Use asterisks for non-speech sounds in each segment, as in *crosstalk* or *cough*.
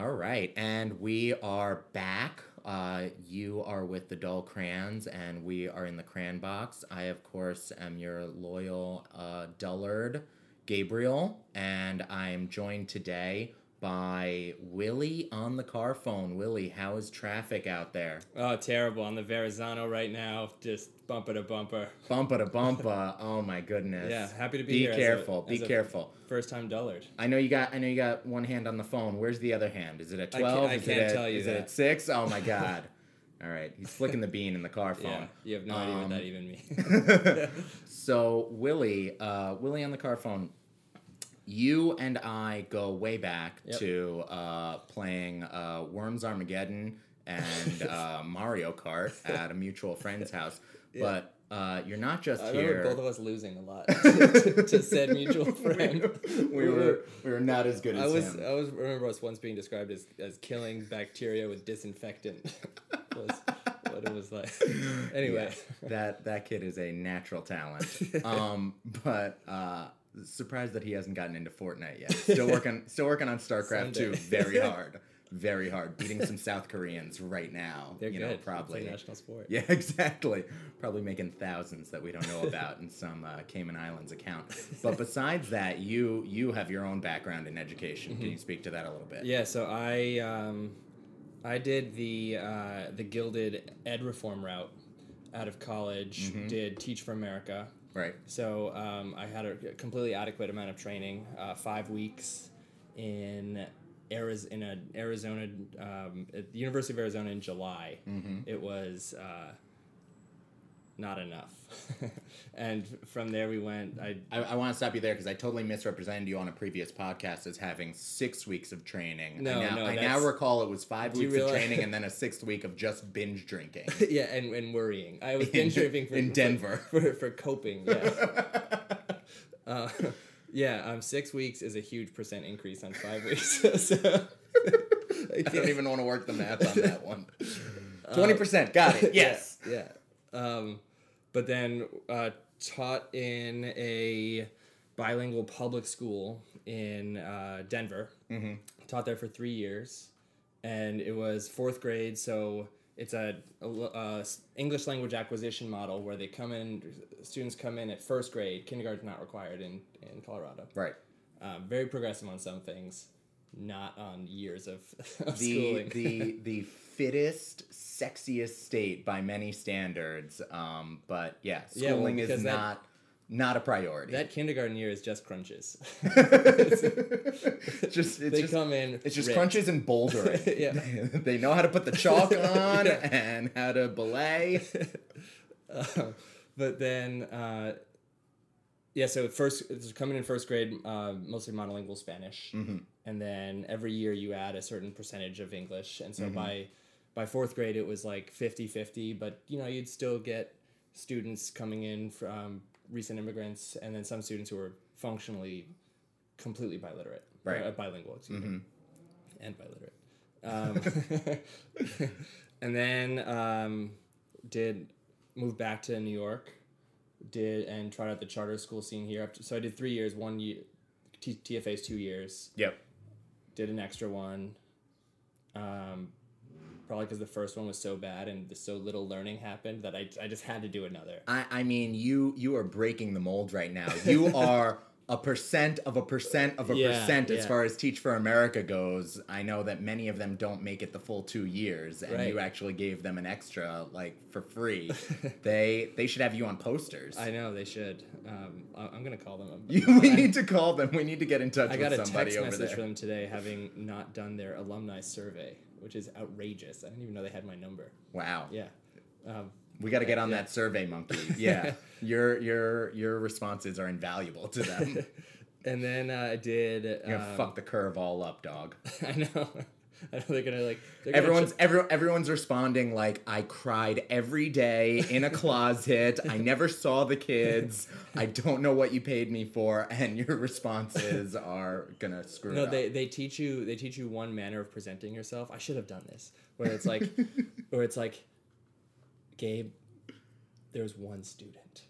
All right, and we are back. Uh, you are with the Dull Crayons, and we are in the Crayon Box. I, of course, am your loyal uh, dullard, Gabriel, and I am joined today by Willie on the car phone. Willie, how is traffic out there? Oh, terrible. On the Verrazano right now, just bumper to bumper. Bumper to bumper. *laughs* oh my goodness. Yeah, happy to be, Be here. a- careful. as Be a careful. First time dullard. I know you got. I know you got one hand on the phone. Where's the other hand? Is it at I can't-? I can't it at, tell you Is it at six? Oh my *laughs* god! All right, he's flicking the bean in the car *laughs* phone. Yeah, you have no idea what Um, that even means. So Willie, uh, Willie on the car phone. You and I go way back Yep. to uh, playing uh, Worms Armageddon and *laughs* uh, Mario Kart at a mutual friend's house. *laughs* But uh, you're not just I here. both of us losing a lot *laughs* to, to said mutual friend. we were we were not as good I as was him. I was remember us once being described as, as killing bacteria with disinfectant. was what it was like. Anyway, that that kid is a natural talent. Um, but uh, surprised that he hasn't gotten into Fortnite yet. Still *laughs* working, still working on StarCraft Someday. 2 Very *laughs* hard, very hard. Beating some South Koreans right now. they're you good. know, probably. national sport. Yeah, *laughs* exactly. Probably making thousands that we don't know about in some uh, Cayman Islands account. But besides that, you you have your own background in education. Can you speak to that a little bit? Mm-hmm. Yeah, so I um, I did the uh, the gilded ed reform route out of college. Mm-hmm. Did Teach for America. Right. So um, I had a completely adequate amount of training, uh, five weeks in Arizona, in a Arizona, um, at the University of Arizona in July. It was uh, not enough, *laughs* and from there we went. I I, I want to stop you there because I totally misrepresented you on a previous podcast as having six weeks of training. No, I now, no, I now recall it was five weeks of training and then a *laughs* sixth week of just binge drinking. *laughs* yeah, and, and worrying. I was binge drinking for, in Denver. for, for coping. Yeah. uh, yeah, um, six weeks is a huge percent increase on five weeks. so, I don't even want to work the math on that one. Twenty percent, got it. Yes. Yeah. yeah. Um, but then uh, taught in a bilingual public school in uh, Denver. Mm-hmm. Taught there for three years, and it was fourth grade. So it's a, uh, s- English language acquisition model where they come in, students come in at first grade. Kindergarten's not required in in Colorado. Right. Um, very progressive on some things, not on years of, *laughs* of The schooling. the *laughs* the fittest, sexiest state by many standards. Um, but yeah, Yeah, well, schooling is that- not not a priority. that kindergarten year is just crunches. *laughs* Just it's they just come in. It's just ripped. crunches and bouldering. Yeah. they know how to put the chalk on Yeah. and how to belay. Uh, but then, uh, yeah. So first, it's coming in first grade, uh, mostly monolingual Spanish, Mm-hmm. And then every year you add a certain percentage of English, and so Mm-hmm. by by fourth grade it was like 50-50, but you know you'd still get students coming in from recent immigrants, and then some students who were functionally completely biliterate, Right. uh, bilingual, excuse me, and biliterate. Um, *laughs* and then um, did move back to New York, did and tried out the charter school scene here. Up to, so I did three years, one year, T- TFA's two years, Yep. Did an extra one. Um, probably because the first one was so bad and so little learning happened that I, I just had to do another. I, I mean, you you are breaking the mold right now. You *laughs* are a percent of a percent of a Yeah, percent as yeah. far as Teach for America goes. I know that many of them don't make it the full two years, and Right. you actually gave them an extra like for free. *laughs* they they should have you on posters. I know they should. Um, I- I'm gonna call them. *laughs* you, we need to call them. We need to get in touch I got with a text over message there. from them today, having not done their alumni survey, which is outrageous. I didn't even know they had my number. Wow. Yeah. Um, We got to get on Yeah. that survey monkey. *laughs* Yeah. your your your responses are invaluable to them. *laughs* and then uh, I did. You're gonna um, fuck the curve all up, dog. *laughs* I know. I know they're gonna like. They're gonna Everyone's ch- every, everyone's responding like I cried every day in a closet. I never saw the kids. I don't know what you paid me for, and your responses are gonna screw up. no, they, up. they teach you they teach you one manner of presenting yourself. I should have done this. Where it's like, where it's like, Gabe, there's one student.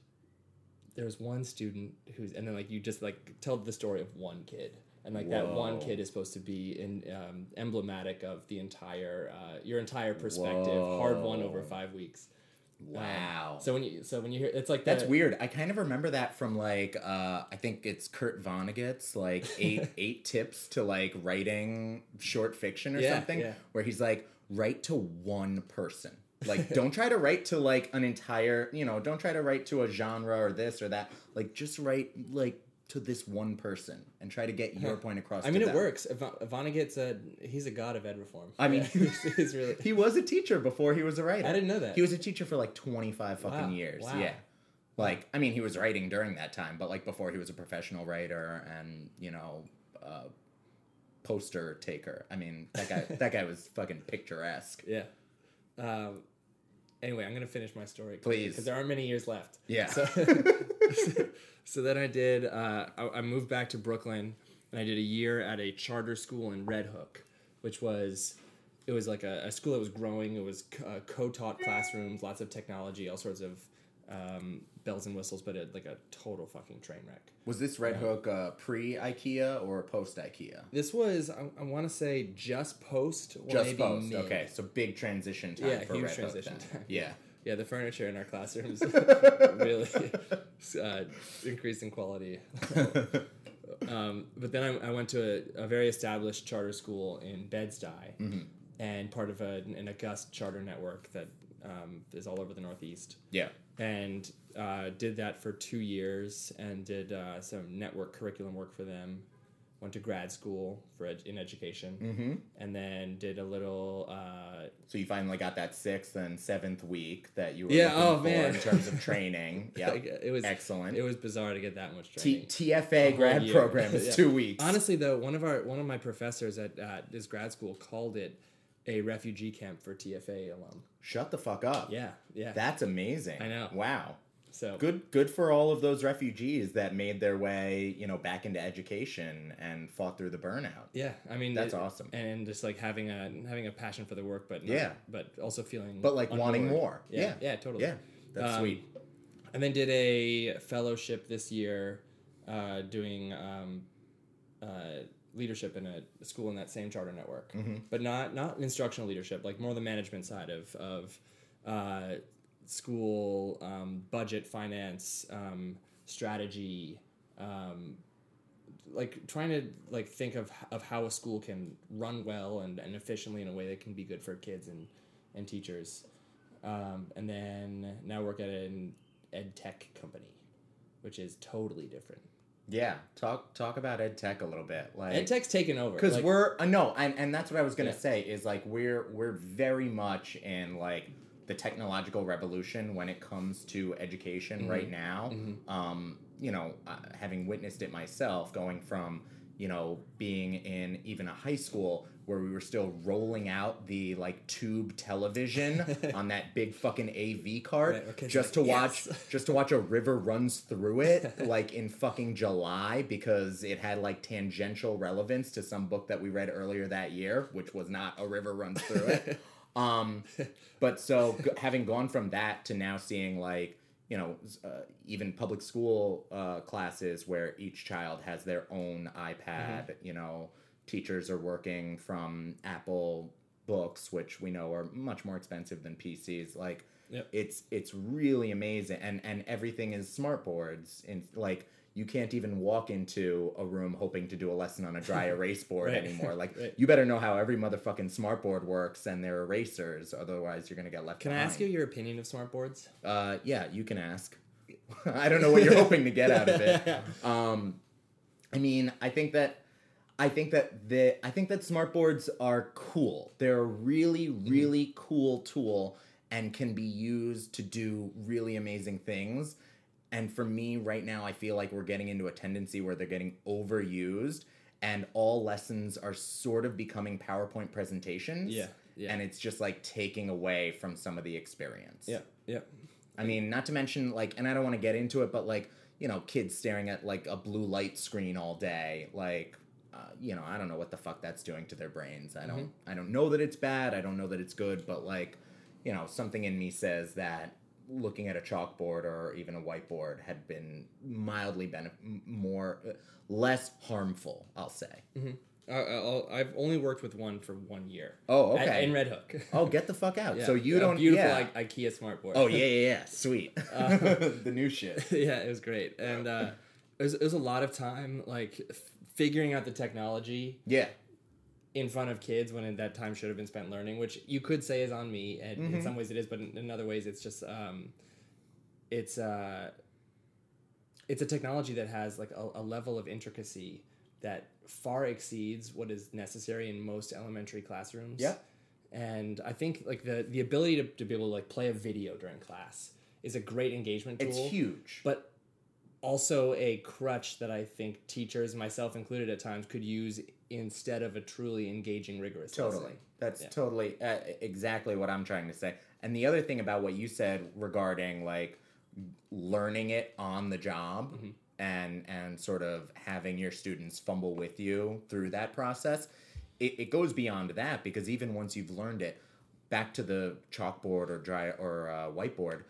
There's one student who's and then like you just like tell the story of one kid and like that one kid is supposed to be in um, emblematic of the entire uh, your entire perspective, hard won over five weeks. Um, Wow. so when you so when you hear it's like That's the- weird. I kind of remember that from like uh I think it's Kurt Vonnegut's like *laughs* eight eight tips to like writing short fiction or Yeah, something yeah. where he's like write to one person. Like *laughs* don't try to write to like an entire, you know, don't try to write to a genre or this or that. Like just write like to this one person and try to get your point across. I mean, it them. works. Von- Vonnegut's a he's a god of ed reform. I mean, *laughs* he's, he's really. *laughs* He was a teacher before he was a writer. I didn't know that. He was a teacher for like 25 fucking Wow, years. wow. Yeah. Like, I mean, he was writing during that time, but like before he was a professional writer and, you know, uh, poster taker. I mean, that guy that guy was fucking picturesque. Yeah. Um, anyway, I'm gonna finish my story, Please. because there aren't many years left. Yeah. So, *laughs* *laughs* so then I did. Uh, I, I moved back to Brooklyn, and I did a year at a charter school in Red Hook, which was. It was like a, a school that was growing. It was uh, co-taught classrooms, lots of technology, all sorts of um, bells and whistles, but it, like a total fucking train wreck. Was this Red Hook uh, pre IKEA or post IKEA? This was, I, I want to say, just post. Or Just post. mid. Okay, so big transition time Yeah, for huge Red transition Hook. time. Yeah. *laughs* Yeah, the furniture in our classrooms *laughs* really uh, increased in quality. *laughs* um, but then I, I went to a, a very established charter school in Bed-Stuy and part of a, an August charter network that um, is all over the Northeast. Yeah. And uh, did that for two years and did uh, some network curriculum work for them. Went to grad school for ed- in education, Mm-hmm. and then did a little uh, So you finally got that sixth and seventh week that you were Yeah, looking oh, for man. in terms of training. *laughs* Yeah. like, it was Excellent. It was bizarre to get that much T- training. TFA whole grad year. program is *laughs* Yeah. two weeks. Honestly, though, one of our one of my professors at, at this grad school called it a refugee camp for TFA alum. Shut the fuck up. Yeah, yeah. That's amazing. I know. Wow. So Good good for all of those refugees that made their way, you know, back into education and fought through the burnout. Yeah, I mean That's it- awesome. and just like having a having a passion for the work, but not- Yeah. but also feeling But like wanting more. Yeah, Yeah. yeah, totally. Yeah. That's Um, sweet. and then did a fellowship this year uh, doing um, uh, leadership in a school in that same charter network Mm-hmm. but not not instructional leadership like more the management side of of uh, school um, budget finance um, strategy um, like trying to like think of of how a school can run well and, and efficiently in a way that can be good for kids and and teachers um, and then now work at an ed tech company which is totally different Yeah. Talk talk about ed tech a little bit. Like ed tech's taken over because like, we're uh, no and, and that's what i was gonna Yeah. say is like we're we're very much in like the technological revolution when it comes to education Mm-hmm. right now um you know uh, having witnessed it myself going from you know being in even a high school where we were still rolling out the like tube television *laughs* on that big fucking av cart Right, kids just to like, watch "Yes." just to watch a river runs through it *laughs* like in fucking July because it had like tangential relevance to some book that we read earlier that year, which was not a river runs through it. *laughs* um, *laughs* but so g- having gone from that to now seeing like you know uh, even public school uh, classes where each child has their own iPad, you know, teachers are working from Apple books, which we know are much more expensive than PCs. Like Yep. it's it's really amazing and and everything is smart boards and like you can't even walk into a room hoping to do a lesson on a dry *laughs* erase board Right. anymore like Right. you better know how every motherfucking smart board works and their erasers otherwise you're gonna get left can i ask you your opinion of smart boards uh yeah you can ask *laughs* i don't know what you're hoping to get out of it *laughs* um i mean i think that I think that the I think that smart boards are cool. They're a really really cool tool and can be used to do really amazing things. And for me right now I feel like we're getting into a tendency where they're getting overused and all lessons are sort of becoming PowerPoint presentations. Yeah, yeah. And it's just like taking away from some of the experience. yeah yeah I mean, not to mention like, and I don't want to get into it, but like, you know, kids staring at like a blue light screen all day, like, uh, you know, I don't know what the fuck that's doing to their brains. I don't, I don't know that it's bad. I don't know that it's good, but like, you know, something in me says that looking at a chalkboard or even a whiteboard had been mildly benef- more uh, less harmful i'll say Uh, I'll, I've only worked with one for one year. Oh, At- okay. in Red Hook. *laughs* oh get the fuck out Yeah. so you A don't beautiful yeah. I- IKEA smartboard. oh yeah *laughs* yeah yeah sweet *laughs* the new shit yeah, it was great, and uh, it was it was a lot of time like f- figuring out the technology yeah in front of kids when that time should have been spent learning, which you could say is on me, and Mm-hmm. in some ways it is, but in, in other ways it's just um, it's uh, it's a technology that has like a, a level of intricacy that far exceeds what is necessary in most elementary classrooms. Yeah. And I think like the the ability to, to be able to like play a video during class is a great engagement tool it's huge but also a crutch that I think teachers, myself included at times, could use instead of a truly engaging, rigorous Totally. lesson. That's Yeah. totally uh, exactly what I'm trying to say. And the other thing about what you said regarding like learning it on the job Mm-hmm. and and sort of having your students fumble with you through that process, it, it goes beyond that because even once you've learned it, back to the chalkboard or dry or uh, whiteboard,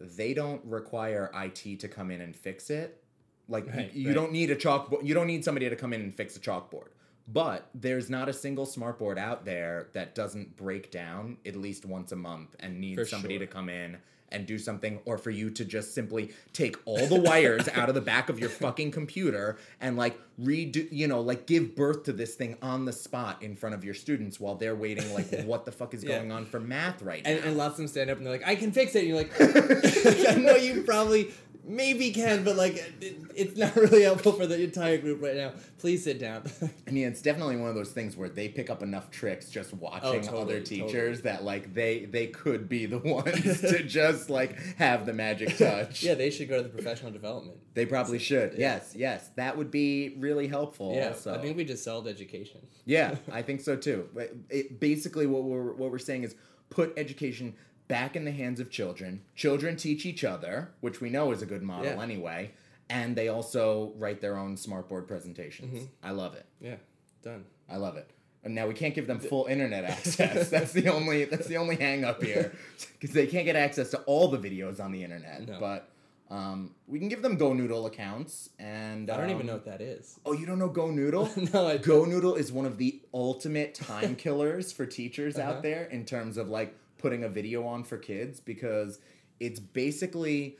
they don't require IT to come in and fix it. Like you- you, right. don't need a chalkboard. You don't need somebody to come in and fix a chalkboard. But there's not a single smartboard out there that doesn't break down at least once a month and needs For somebody sure. to come in and do something, or for you to just simply take all the wires *laughs* out of the back of your fucking computer and like redo, you know, like give birth to this thing on the spot in front of your students while they're waiting, like, *laughs* what the fuck is Yeah. going on for math right And, now? and lots of them stand up and they're like, I can fix it. And you're like, *laughs* I know you probably maybe can, but like, it, it's not really helpful for the entire group right now. Please sit down. *laughs* I mean, it's definitely one of those things where they pick up enough tricks just watching Oh, totally, other totally. teachers that like they they could be the *laughs* ones to *laughs* just like have the magic touch. yeah, they should go to the professional development. They probably should. Yes, yes, that would be really helpful. Yeah, also. I think we just sold education. yeah, I think so too. But it, basically, what we're what we're saying is put education back in the hands of children. Children teach each other, which we know is a good model Yeah. anyway, and they also write their own smartboard presentations. Mm-hmm. I love it. Yeah, done. I love it. And now we can't give them full internet access. *laughs* that's the only that's the only hang up here *laughs* because they can't get access to all the videos on the internet. No. But um, we can give them Go Noodle accounts, and I don't even um, know what that is. Oh, you don't know Go Noodle? *laughs* no, I Go Noodle is one of the ultimate time *laughs* killers for teachers Uh-huh. out there in terms of like putting a video on for kids because it's basically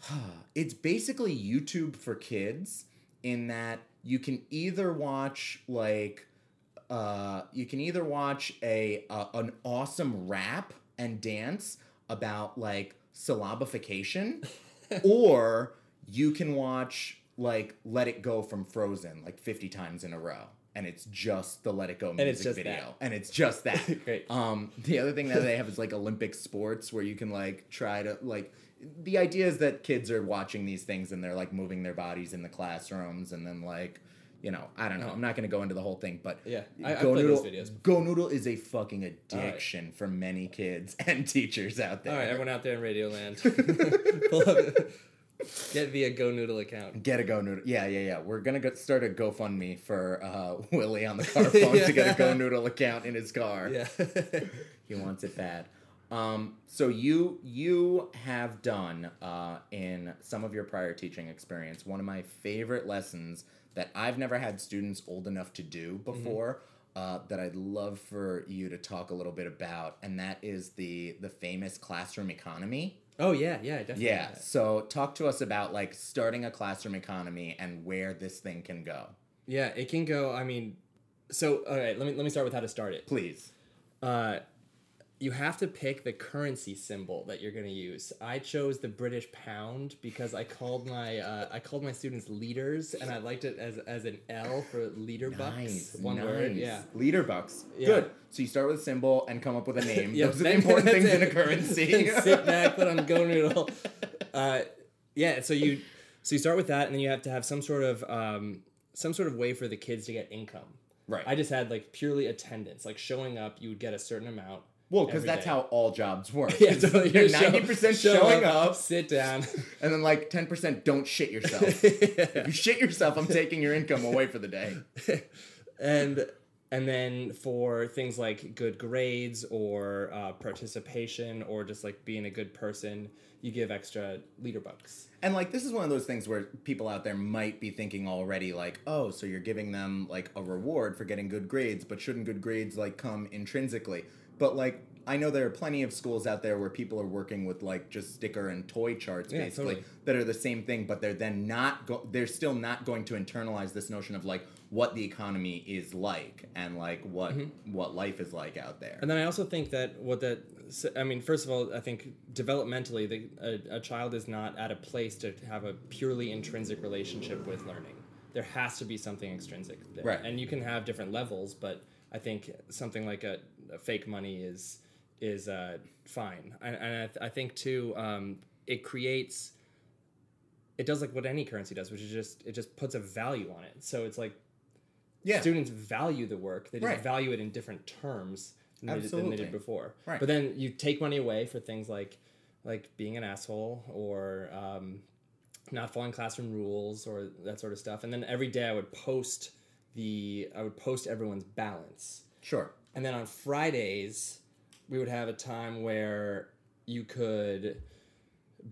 *sighs* it's basically YouTube for kids in that you can either watch like uh, you can either watch a uh, an awesome rap and dance about like syllabification *laughs* or you can watch like Let It Go from Frozen like 50 times in a row and it's just the Let It Go music just video that. and it's just that. *laughs* Great. Um the other thing that they have is like Olympic sports where you can like try to like the idea is that kids are watching these things and they're like moving their bodies in the classrooms and then like you know, I don't know. I'm not going to go into the whole thing, but Yeah, I- Go Noodle, those videos. Go Noodle is a fucking addiction for many kids *laughs* and teachers out there. All right, everyone out there in Radio Land, *laughs* pull up, get via Go Noodle account. Get a Go Noodle. Yeah, yeah, yeah. We're gonna go start a GoFundMe for uh, *laughs* Willie on the car *laughs* phone to get a Go Noodle account in his car. Yeah. *laughs* He wants it bad. Um, so you you have done uh, in some of your prior teaching experience one of my favorite lessons that I've never had students old enough to do before. Uh, that I'd love for you to talk a little bit about, and that is the the famous classroom economy. Oh yeah, yeah, definitely. Yeah. So talk to us about like starting a classroom economy and where this thing can go. Yeah, it can go. I mean, so all right. Let me let me start with how to start it. Please. Uh, you have to pick the currency symbol that you're going to use. I chose the British pound because I called my uh, I called my students leaders, and I liked it as as an L for leader bucks. Nice. One nice. word. Yeah. Leader bucks. Yeah. Good. So you start with a symbol and come up with a *laughs* name. Yeah, Those are the important that's things in a currency. *laughs* Sit back, *laughs* put on Go Noodle. Uh, yeah, so you so you start with that, and then you have to have some sort of um, some sort of way for the kids to get income. right. I just had like purely attendance, like showing up, you would get a certain amount. Well, because that's day. how all jobs work. *laughs* Yeah, totally. You're ninety percent show showing up, sit down. *laughs* and then like ten percent don't shit yourself. *laughs* If you shit yourself, I'm taking your income away for the day. and and then for things like good grades or uh, participation or just like being a good person, you give extra leader bucks. And like this is one of those things where people out there might be thinking already like, "Oh, so you're giving them like a reward for getting good grades, but shouldn't good grades like come intrinsically?" But like I know there are plenty of schools out there where people are working with like just sticker and toy charts Yeah, basically totally. that are the same thing, but they're then not go- they're still not going to internalize this notion of like what the economy is like and like what mm-hmm. what life is like out there. And then I also think that what that I mean, first of all, I think developmentally, the, a, a child is not at a place to have a purely intrinsic relationship with learning. There has to be something extrinsic there, Right. and you can have different levels. But I think something like a fake money is is uh, fine, and, and I, th- I think too, um, it creates. It does like what any currency does, which is just it just puts a value on it. So it's like yeah. students value the work they just Right. value it in different terms than they, did, than they did before Right. but then you take money away for things like like being an asshole or um, not following classroom rules or that sort of stuff and then every day i would post the i would post everyone's balance Sure. And then on Fridays, we would have a time where you could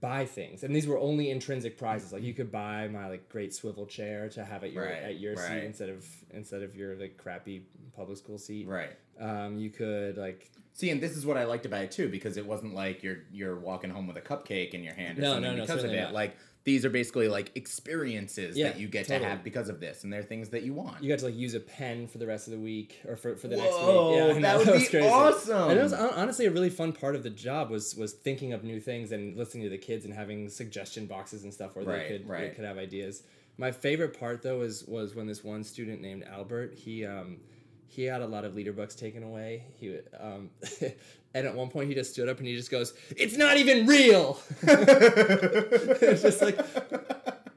buy things, and these were only intrinsic prizes. Like you could buy my like great swivel chair to have at your Right, at your right. seat instead of instead of your like crappy public school seat. Right. Um, you could like See, and this is what I liked about it too, because it wasn't like you're you're walking home with a cupcake in your hand or No, something no, no, because of it. not. Like these are basically like experiences Yeah, that you get totally. to have because of this, and they're things that you want. you got to like use a pen for the rest of the week or for, for the Whoa, next week. Yeah, that would *laughs* it was be crazy. awesome. And it was honestly a really fun part of the job was was thinking of new things and listening to the kids and having suggestion boxes and stuff where Right, they could they could have ideas. My favorite part though was was when this one student named Albert he um he had a lot of leader books taken away. He um *laughs* and at one point he just stood up and he just goes, "It's not even real." *laughs* it's just like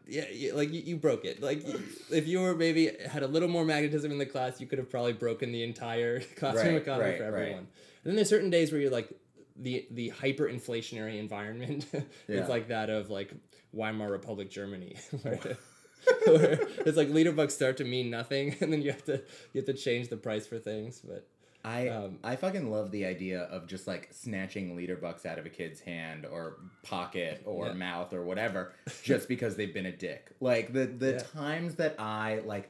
yeah, yeah, like you, you broke it. Like if you were maybe had a little more magnetism in the class, you could have probably broken the entire *laughs* classroom Right, economy right, for right. everyone. And then there's certain days where you're like the the hyperinflationary environment. *laughs* Yeah. it's like that of like Weimar Republic Germany, where, where it's like leader bucks start to mean nothing, and then you have to you have to change the price for things. But I Um, I fucking love the idea of just like snatching leader bucks out of a kid's hand or pocket or Yeah. mouth or whatever, just *laughs* because they've been a dick. Like the the Yeah. times that I like,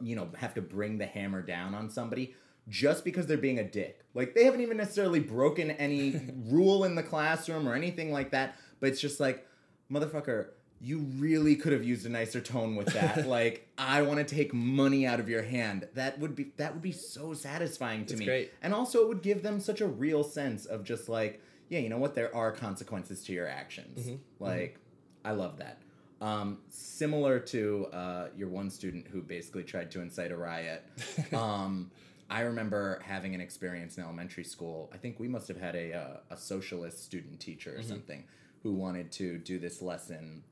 you know, have to bring the hammer down on somebody. Just because they're being a dick. Like, they haven't even necessarily broken any *laughs* rule in the classroom or anything like that, but it's just like, motherfucker, you really could have used a nicer tone with that. *laughs* like, I want to take money out of your hand. That would be that would be so satisfying to It's me. great. And also it would give them such a real sense of just like, yeah, you know what, there are consequences to your actions. Mm-hmm. Like, I love that. Um, similar to uh, your one student who basically tried to incite a riot. *laughs* um, I remember having an experience in elementary school. I think we must have had a uh, a socialist student teacher or Mm-hmm. something who wanted to do this lesson,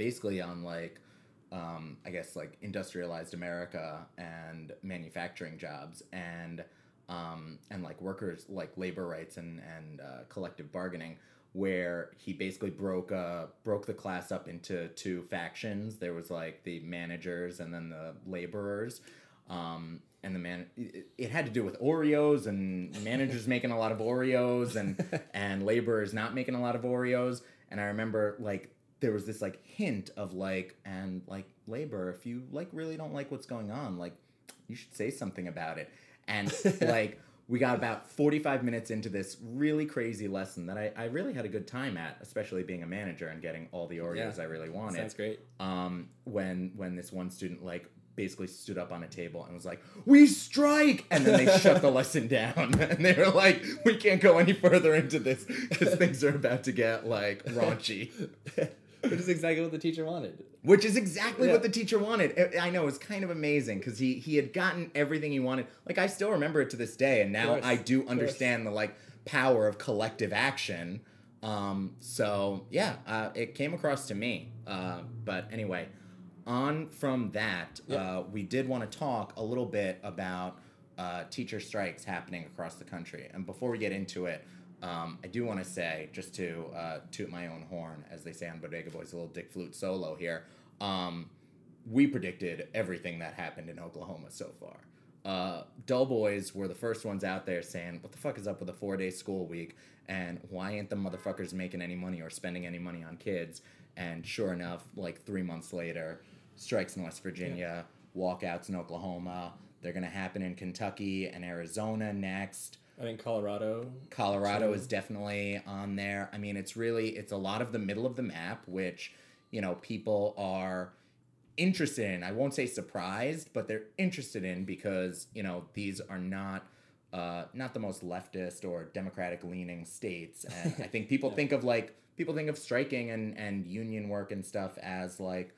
basically on like, um, I guess like industrialized America and manufacturing jobs and um, and like workers like labor rights and and uh, collective bargaining. Where he basically broke uh broke the class up into two factions. There was like the managers and then the laborers. Um, and the man, it, it had to do with Oreos and *laughs* managers making a lot of Oreos and and laborers not making a lot of Oreos. And I remember like there was this like hint of like and like labor if you like really don't like what's going on like you should say something about it and *laughs* like we got about 45 minutes into this really crazy lesson that I, I really had a good time at especially being a manager and getting all the oreos Yeah. i really wanted that's great. um, when when this one student like basically stood up on a table and was like, "We strike!" and then they shut the *laughs* lesson down, *laughs* and they were like, "We can't go any further into this because things are about to get like raunchy." Which is exactly what the teacher wanted. Which is exactly Yeah. what the teacher wanted. I- know it's kind of amazing because he he had gotten everything he wanted. Like I still remember it to this day, and now course, I do understand the like power of collective action. Um, so yeah, uh, it came across to me. Uh, but anyway, on from that, Yeah. uh, we did want to talk a little bit about uh, teacher strikes happening across the country. And before we get into it, um, I do want to say, just to uh, toot my own horn, as they say on Bodega Boys, a little Dick Flute solo here. Um, we predicted everything that happened in Oklahoma so far. uh, Dull Boys were the first ones out there saying, "What the fuck is up with a four day school week?" And why ain't the motherfuckers making any money or spending any money on kids? And sure enough, like three months later, strikes in West Virginia, walkouts in Oklahoma. They're gonna happen in Kentucky and Arizona next. I think Colorado. Colorado So- is definitely on there. I mean, it's really it's a lot of the middle of the map, which you know people are interested in. I won't say surprised, but they're interested in because you know these are not uh, not the most leftist or democratic leaning states, and I think *laughs* people Yeah. think of like people think of striking and and union work and stuff as like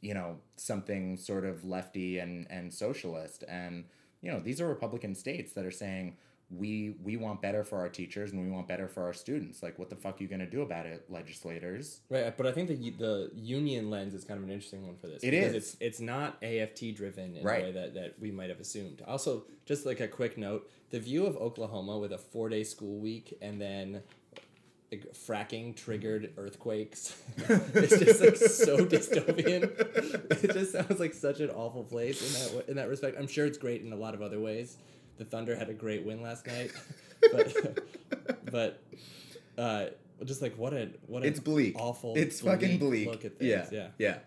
you know something sort of lefty and and socialist and you know these are republican states that are saying we we want better for our teachers and we want better for our students like what the fuck are you going to do about it legislators Right, but I think the the union lens is kind of an interesting one for this. It because is. It's it's not AFT driven in Right. a way that, that we might have assumed. Also, just like a quick note, the view of Oklahoma with a four day school week and then fracking triggered earthquakes. *laughs* it's just like so *laughs* dystopian. It just sounds like such an awful place in that in that respect. I'm sure it's great in a lot of other ways. The Thunder had a great win last night, *laughs* but but uh, just like what a what a it's bleak awful. it's fucking bleak Look at things. yeah Yeah.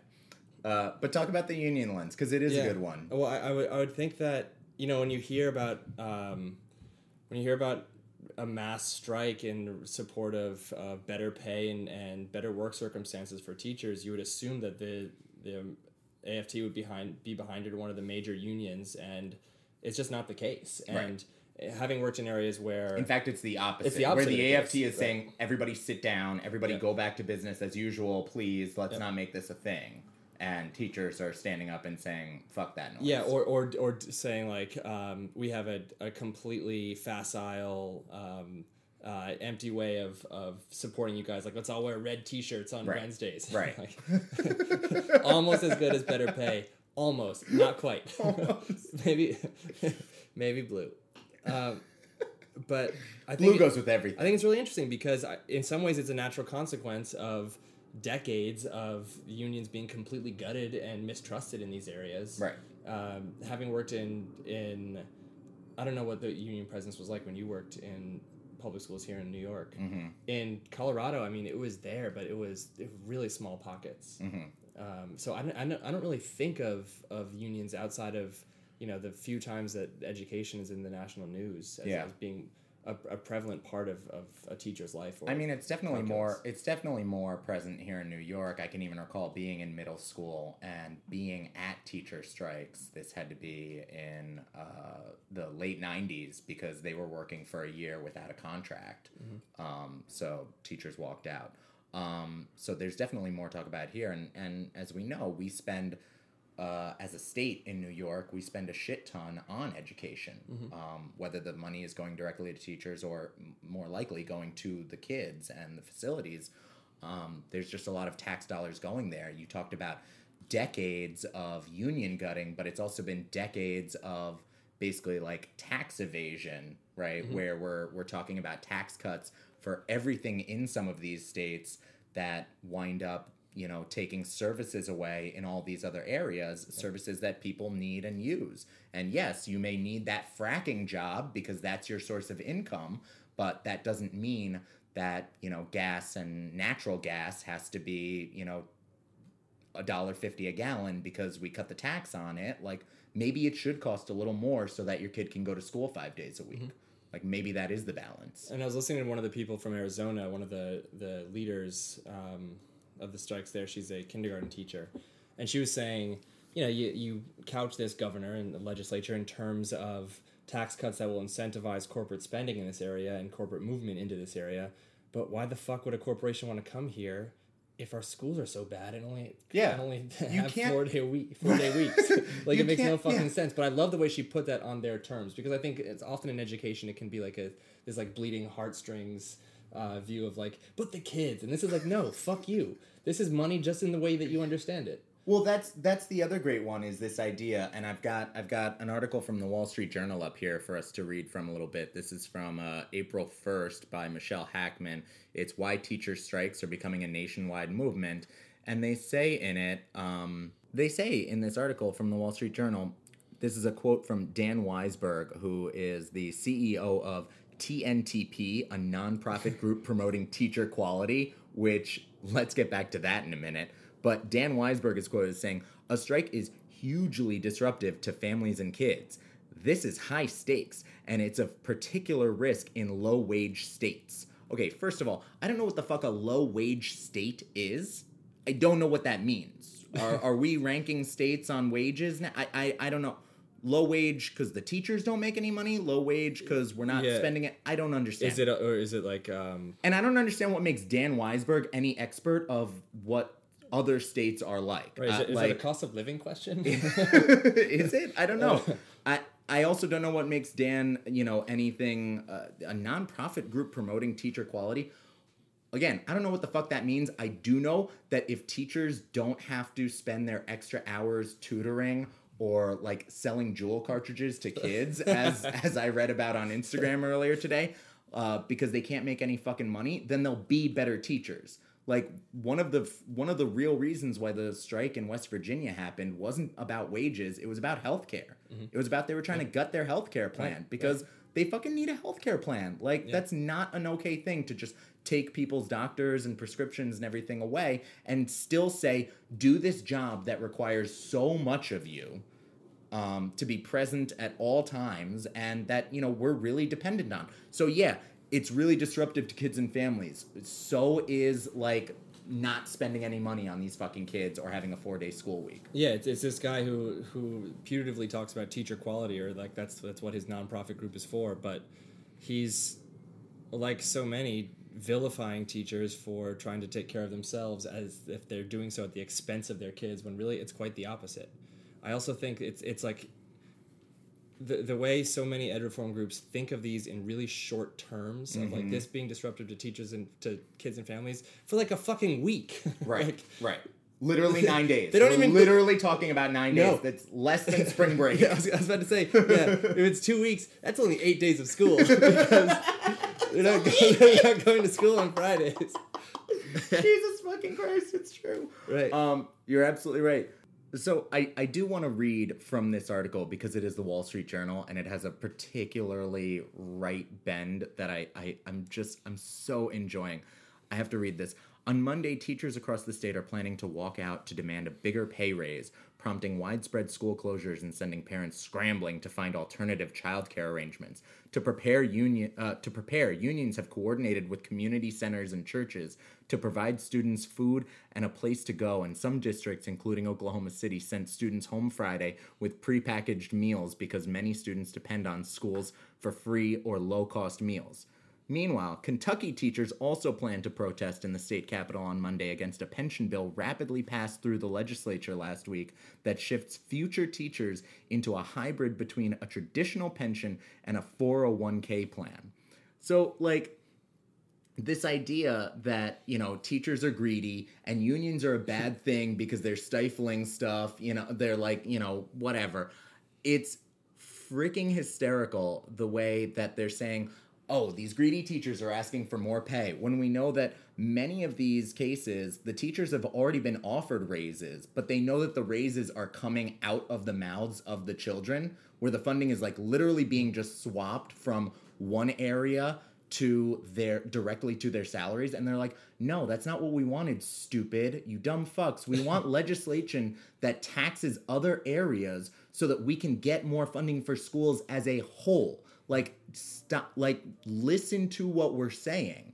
yeah uh, but talk about the union lens because it is Yeah. a good one Well, I, I would I would think that you know when you hear about um, when you hear about a mass strike in support of uh, better pay and, and better work circumstances for teachers, you would assume that the the AFT would behind be behind it one of the major unions, and it's just not the case. Right. And having worked in areas where In fact, it's the opposite. the opposite Where the AFT is right. saying, everybody sit down, everybody Yeah. go back to business as usual, please, let's Yeah. not make this a thing. And teachers are standing up and saying, fuck that noise. Yeah, or or or saying like um, we have a, a completely facile, um, uh, empty way of, of supporting you guys. Like let's all wear red T-shirts on Right. Wednesdays. *laughs* Right. Like, *laughs* almost as good as better pay. Almost, not quite. *laughs* *laughs* maybe, *laughs* maybe blue. Um, but I think Blue goes with everything. I think it's really interesting because I, in some ways it's a natural consequence of decades of unions being completely gutted and mistrusted in these areas. Right. Um, having worked in in I don't know what the union presence was like when you worked in public schools here in New York. Mm-hmm. In Colorado, I mean, it was there, but it was, it was really small pockets. Mm-hmm. Um, so I don't, I, don't, I don't really think of, of unions outside of you know the few times that education is in the national news as, Yeah. as being a, a prevalent part of, of a teacher's life. Or, I mean, it's definitely Podcasts. more. It's definitely more present here in New York. I can even recall being in middle school and being at teacher strikes. This had to be in uh, the late '90s because they were working for a year without a contract. Um, so teachers walked out. Um, so there's definitely more talk about here, and and as we know, we spend. Uh, as a state in New York, we spend a shit ton on education, um, whether the money is going directly to teachers or m- more likely going to the kids and the facilities. Um, there's just a lot of tax dollars going there. You talked about decades of union gutting, but it's also been decades of basically like tax evasion, right? Where we're we're talking about tax cuts for everything in some of these states that wind up you know taking services away in all these other areas services that people need and use. And yes you may need that fracking job because that's your source of income but that doesn't mean that you know gas and natural gas has to be you know a dollar fifty a gallon because we cut the tax on it. Like maybe it should cost a little more so that your kid can go to school five days a week mm-hmm. Like maybe that is the balance And I was listening to one of the people from Arizona, one of the the leaders um, of the strikes there. She's a kindergarten teacher, and she was saying, you know, you you couch this governor and the legislature in terms of tax cuts that will incentivize corporate spending in this area and corporate movement into this area. But why the fuck would a corporation want to come here if our schools are so bad and only Yeah. and only You have can't- four day week *laughs* four day weeks? like it makes no fucking yeah. sense. But I love the way she put that on their terms because I think it's often in education it can be like a this like bleeding heartstrings uh, view of like, but the kids, and this is like, no, fuck you. This is money just in the way that you understand it. Well, that's that's the other great one is this idea, and I've got I've got an article from the Wall Street Journal up here for us to read from a little bit. This is from uh, April first by Michelle Hackman. It's why teacher strikes are becoming a nationwide movement, and they say in it, um, they say in this article from the Wall Street Journal, this is a quote from Dan Weisberg, who is the CEO of TNTP, a nonprofit group promoting teacher quality, which let's get back to that in a minute. But Dan Weisberg is quoted as saying, A strike is hugely disruptive to families and kids. This is high stakes, and it's of particular risk in low wage states. Okay, first of all, I don't know what the fuck a low wage state is. I don't know what that means. Are, are we *laughs* ranking states on wages now? I, I, I don't know. Low wage because the teachers don't make any money. Low wage because we're not Yeah. spending it. I don't understand. Is it or is it like um And I don't understand what makes Dan Weisberg any expert of what other states are like. right, is, Uh, it, is like, it a cost of living question? *laughs* *laughs* is it? I don't know. I I also don't know what makes Dan, you know, anything uh, a nonprofit group promoting teacher quality. Again, I don't know what the fuck that means. I do know that if teachers don't have to spend their extra hours tutoring or like selling Juul cartridges to kids, *laughs* as as I read about on Instagram earlier today, uh, because they can't make any fucking money, then they'll be better teachers. Like one of the one of the real reasons why the strike in West Virginia happened wasn't about wages; it was about healthcare. It was about they were trying to gut their healthcare plan because they fucking need a healthcare plan. Like that's not an okay thing to just take people's doctors and prescriptions and everything away and still say do this job that requires so much of you um, to be present at all times and that you know we're really dependent on. So yeah it's really disruptive to kids and families so is like not spending any money on these fucking kids or having a four day school week Yeah, it's, it's this guy who who putatively talks about teacher quality, or like that's that's what his nonprofit group is for. But he's like so many vilifying teachers for trying to take care of themselves as if they're doing so at the expense of their kids, when really it's quite the opposite. I also think it's it's like the the way so many ed reform groups think of these in really short terms of like this being disruptive to teachers and to kids and families for like a fucking week. *laughs* Like, right literally nine *laughs* days They don't We're even- literally talking about nine No. days that's less than spring *laughs* break Yeah, I was, I was about to say, yeah, if it's two weeks, that's only eight days of school because they're not, going, they're not going to school on Fridays. Jesus fucking Christ, it's true. Right. Um, you're absolutely right. So I, I do want to read from this article because it is the Wall Street Journal and it has a particularly right bend that I, I I'm just I'm so enjoying. I have to read this. On Monday, teachers across the state are planning to walk out to demand a bigger pay raise, prompting widespread school closures and sending parents scrambling to find alternative childcare arrangements. To prepare union uh, to prepare, unions have coordinated with community centers and churches to provide students food and a place to go. And some districts, including Oklahoma City, sent students home Friday with prepackaged meals because many students depend on schools for free or low cost meals. Meanwhile, Kentucky teachers also plan to protest in the state capitol on Monday against a pension bill rapidly passed through the legislature last week that shifts future teachers into a hybrid between a traditional pension and a 401k plan. So, like, this idea that you know teachers are greedy and unions are a bad *laughs* thing because they're stifling stuff you know they're like you know whatever it's freaking hysterical the way that they're saying oh these greedy teachers are asking for more pay when we know that many of these cases the teachers have already been offered raises but they know that the raises are coming out of the mouths of the children where the funding is like literally being just swapped from one area to their directly to their salaries and they're like no that's not what we wanted stupid. You dumb fucks. We want *laughs* legislation that taxes other areas so that we can get more funding for schools as a whole like stop like listen to what we're saying.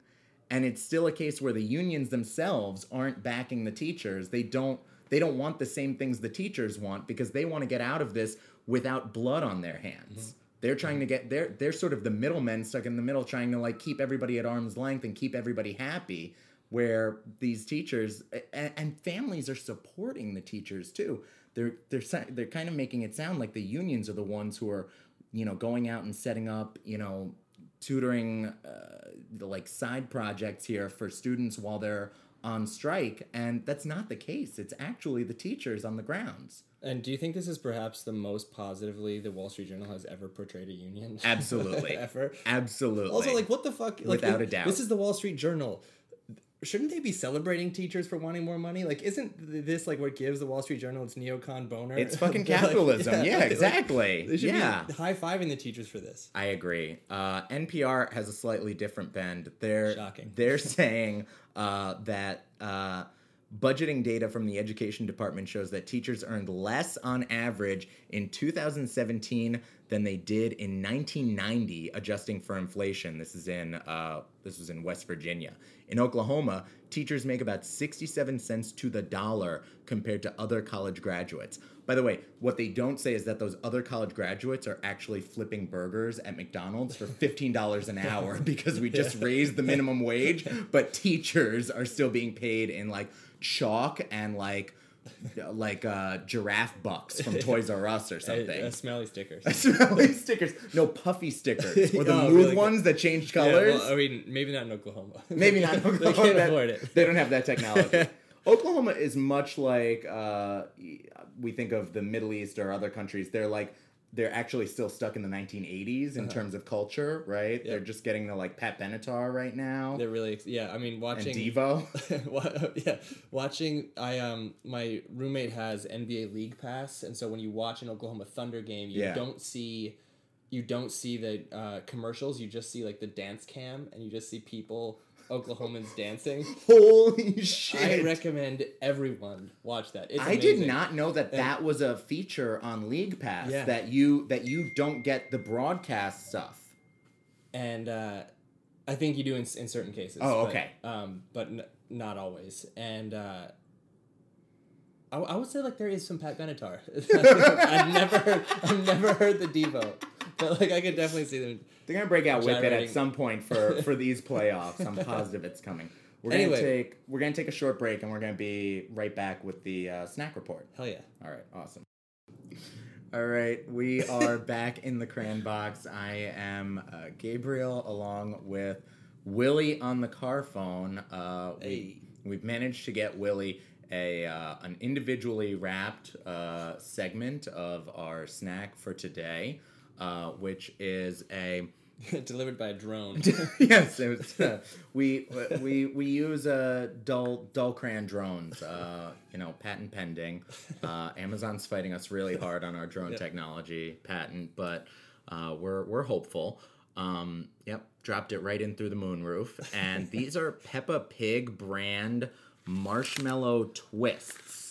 And it's still a case where the unions themselves aren't backing the teachers. They don't they don't want the same things the teachers want because they want to get out of this without blood on their hands. Mm-hmm. They're trying to get they're they're sort of the middlemen stuck in the middle trying to like keep everybody at arm's length and keep everybody happy where these teachers and, and families are supporting the teachers too. They're they're they're kind of making it sound like the unions are the ones who are you know going out and setting up you know tutoring uh, the like side projects here for students while they're on strike and that's not the case it's actually the teachers on the grounds And do you think this is perhaps the most positively the Wall Street Journal has ever portrayed a union? *laughs* Absolutely. ever. absolutely Also, like, what the fuck? Like, Without it- a doubt. This is the Wall Street Journal. Shouldn't they be celebrating teachers for wanting more money? Like, isn't this like what gives the Wall Street Journal its neocon boner? It's *laughs* fucking Like, capitalism. *laughs* yeah, like, exactly. They should yeah. high fiving the teachers for this. I agree. Uh, NPR has a slightly different bend. They're Shocking. they're saying uh, that uh, budgeting data from the education department shows that teachers earned less on average in 2017 than they did in 1990, adjusting for inflation. This is in uh, this was in West Virginia. In Oklahoma, teachers make about 67 cents to the dollar compared to other college graduates. By the way, what they don't say is that those other college graduates are actually flipping burgers at McDonald's for *laughs* $15 an hour *laughs* because we just raised the minimum wage, but teachers are still being paid in like chalk and like like uh, giraffe bucks from Toys R Us or *laughs* something. uh, smelly stickers. *laughs* Smelly stickers. No puffy stickers. Or the *laughs* Oh, smooth really? ones that change Yeah, colors. well, I mean, maybe not in Oklahoma. Maybe not. they Oklahoma, can't that- afford it. They don't have that technology. Oklahoma is much like uh, we think of the Middle East or other countries. They're like they're actually still stuck in the 1980s in terms of culture, right? They're just getting the like Pat Benatar right now They're really, yeah. I mean, and watching Devo. *laughs* Yeah, watching. I um, my roommate has NBA League Pass, and so when you watch an Oklahoma Thunder game, you Yeah. don't see, you don't see the uh, commercials. You just see like the dance cam, and you just see people Oklahomans dancing. Holy shit! I recommend everyone watch that. It's I did not know that that was a feature on League Pass. Yeah. That you that you don't get the broadcast stuff. and uh, I think you do in, in certain cases. Oh, but, okay. Um, but n- not always. And uh, I, I would say like there is some Pat Benatar. *laughs* I've never. I've never heard the Devo, *laughs* but like I could definitely see them. They're gonna break out with it at some point for *laughs* for these playoffs. I'm positive it's coming. We're gonna take we're gonna take a short break and we're gonna be right back with the uh, snack report. Hell yeah. All right, awesome. All right, we are *laughs* back in the crayon box. I am uh, Gabriel along with Willie on the car phone. Uh, we, Hey. We've managed to get Willie a uh, an individually wrapped uh, segment of our snack for today, uh, which is a *laughs* Delivered by a drone. *laughs* yes, it was, uh, we we we use uh, dull dull drones. Uh, you know, patent pending. Uh, Amazon's fighting us really hard on our drone Yep. technology patent, but uh, we're we're hopeful. Um, yep, dropped it right in through the moonroof, and these are Peppa Pig brand marshmallow twists.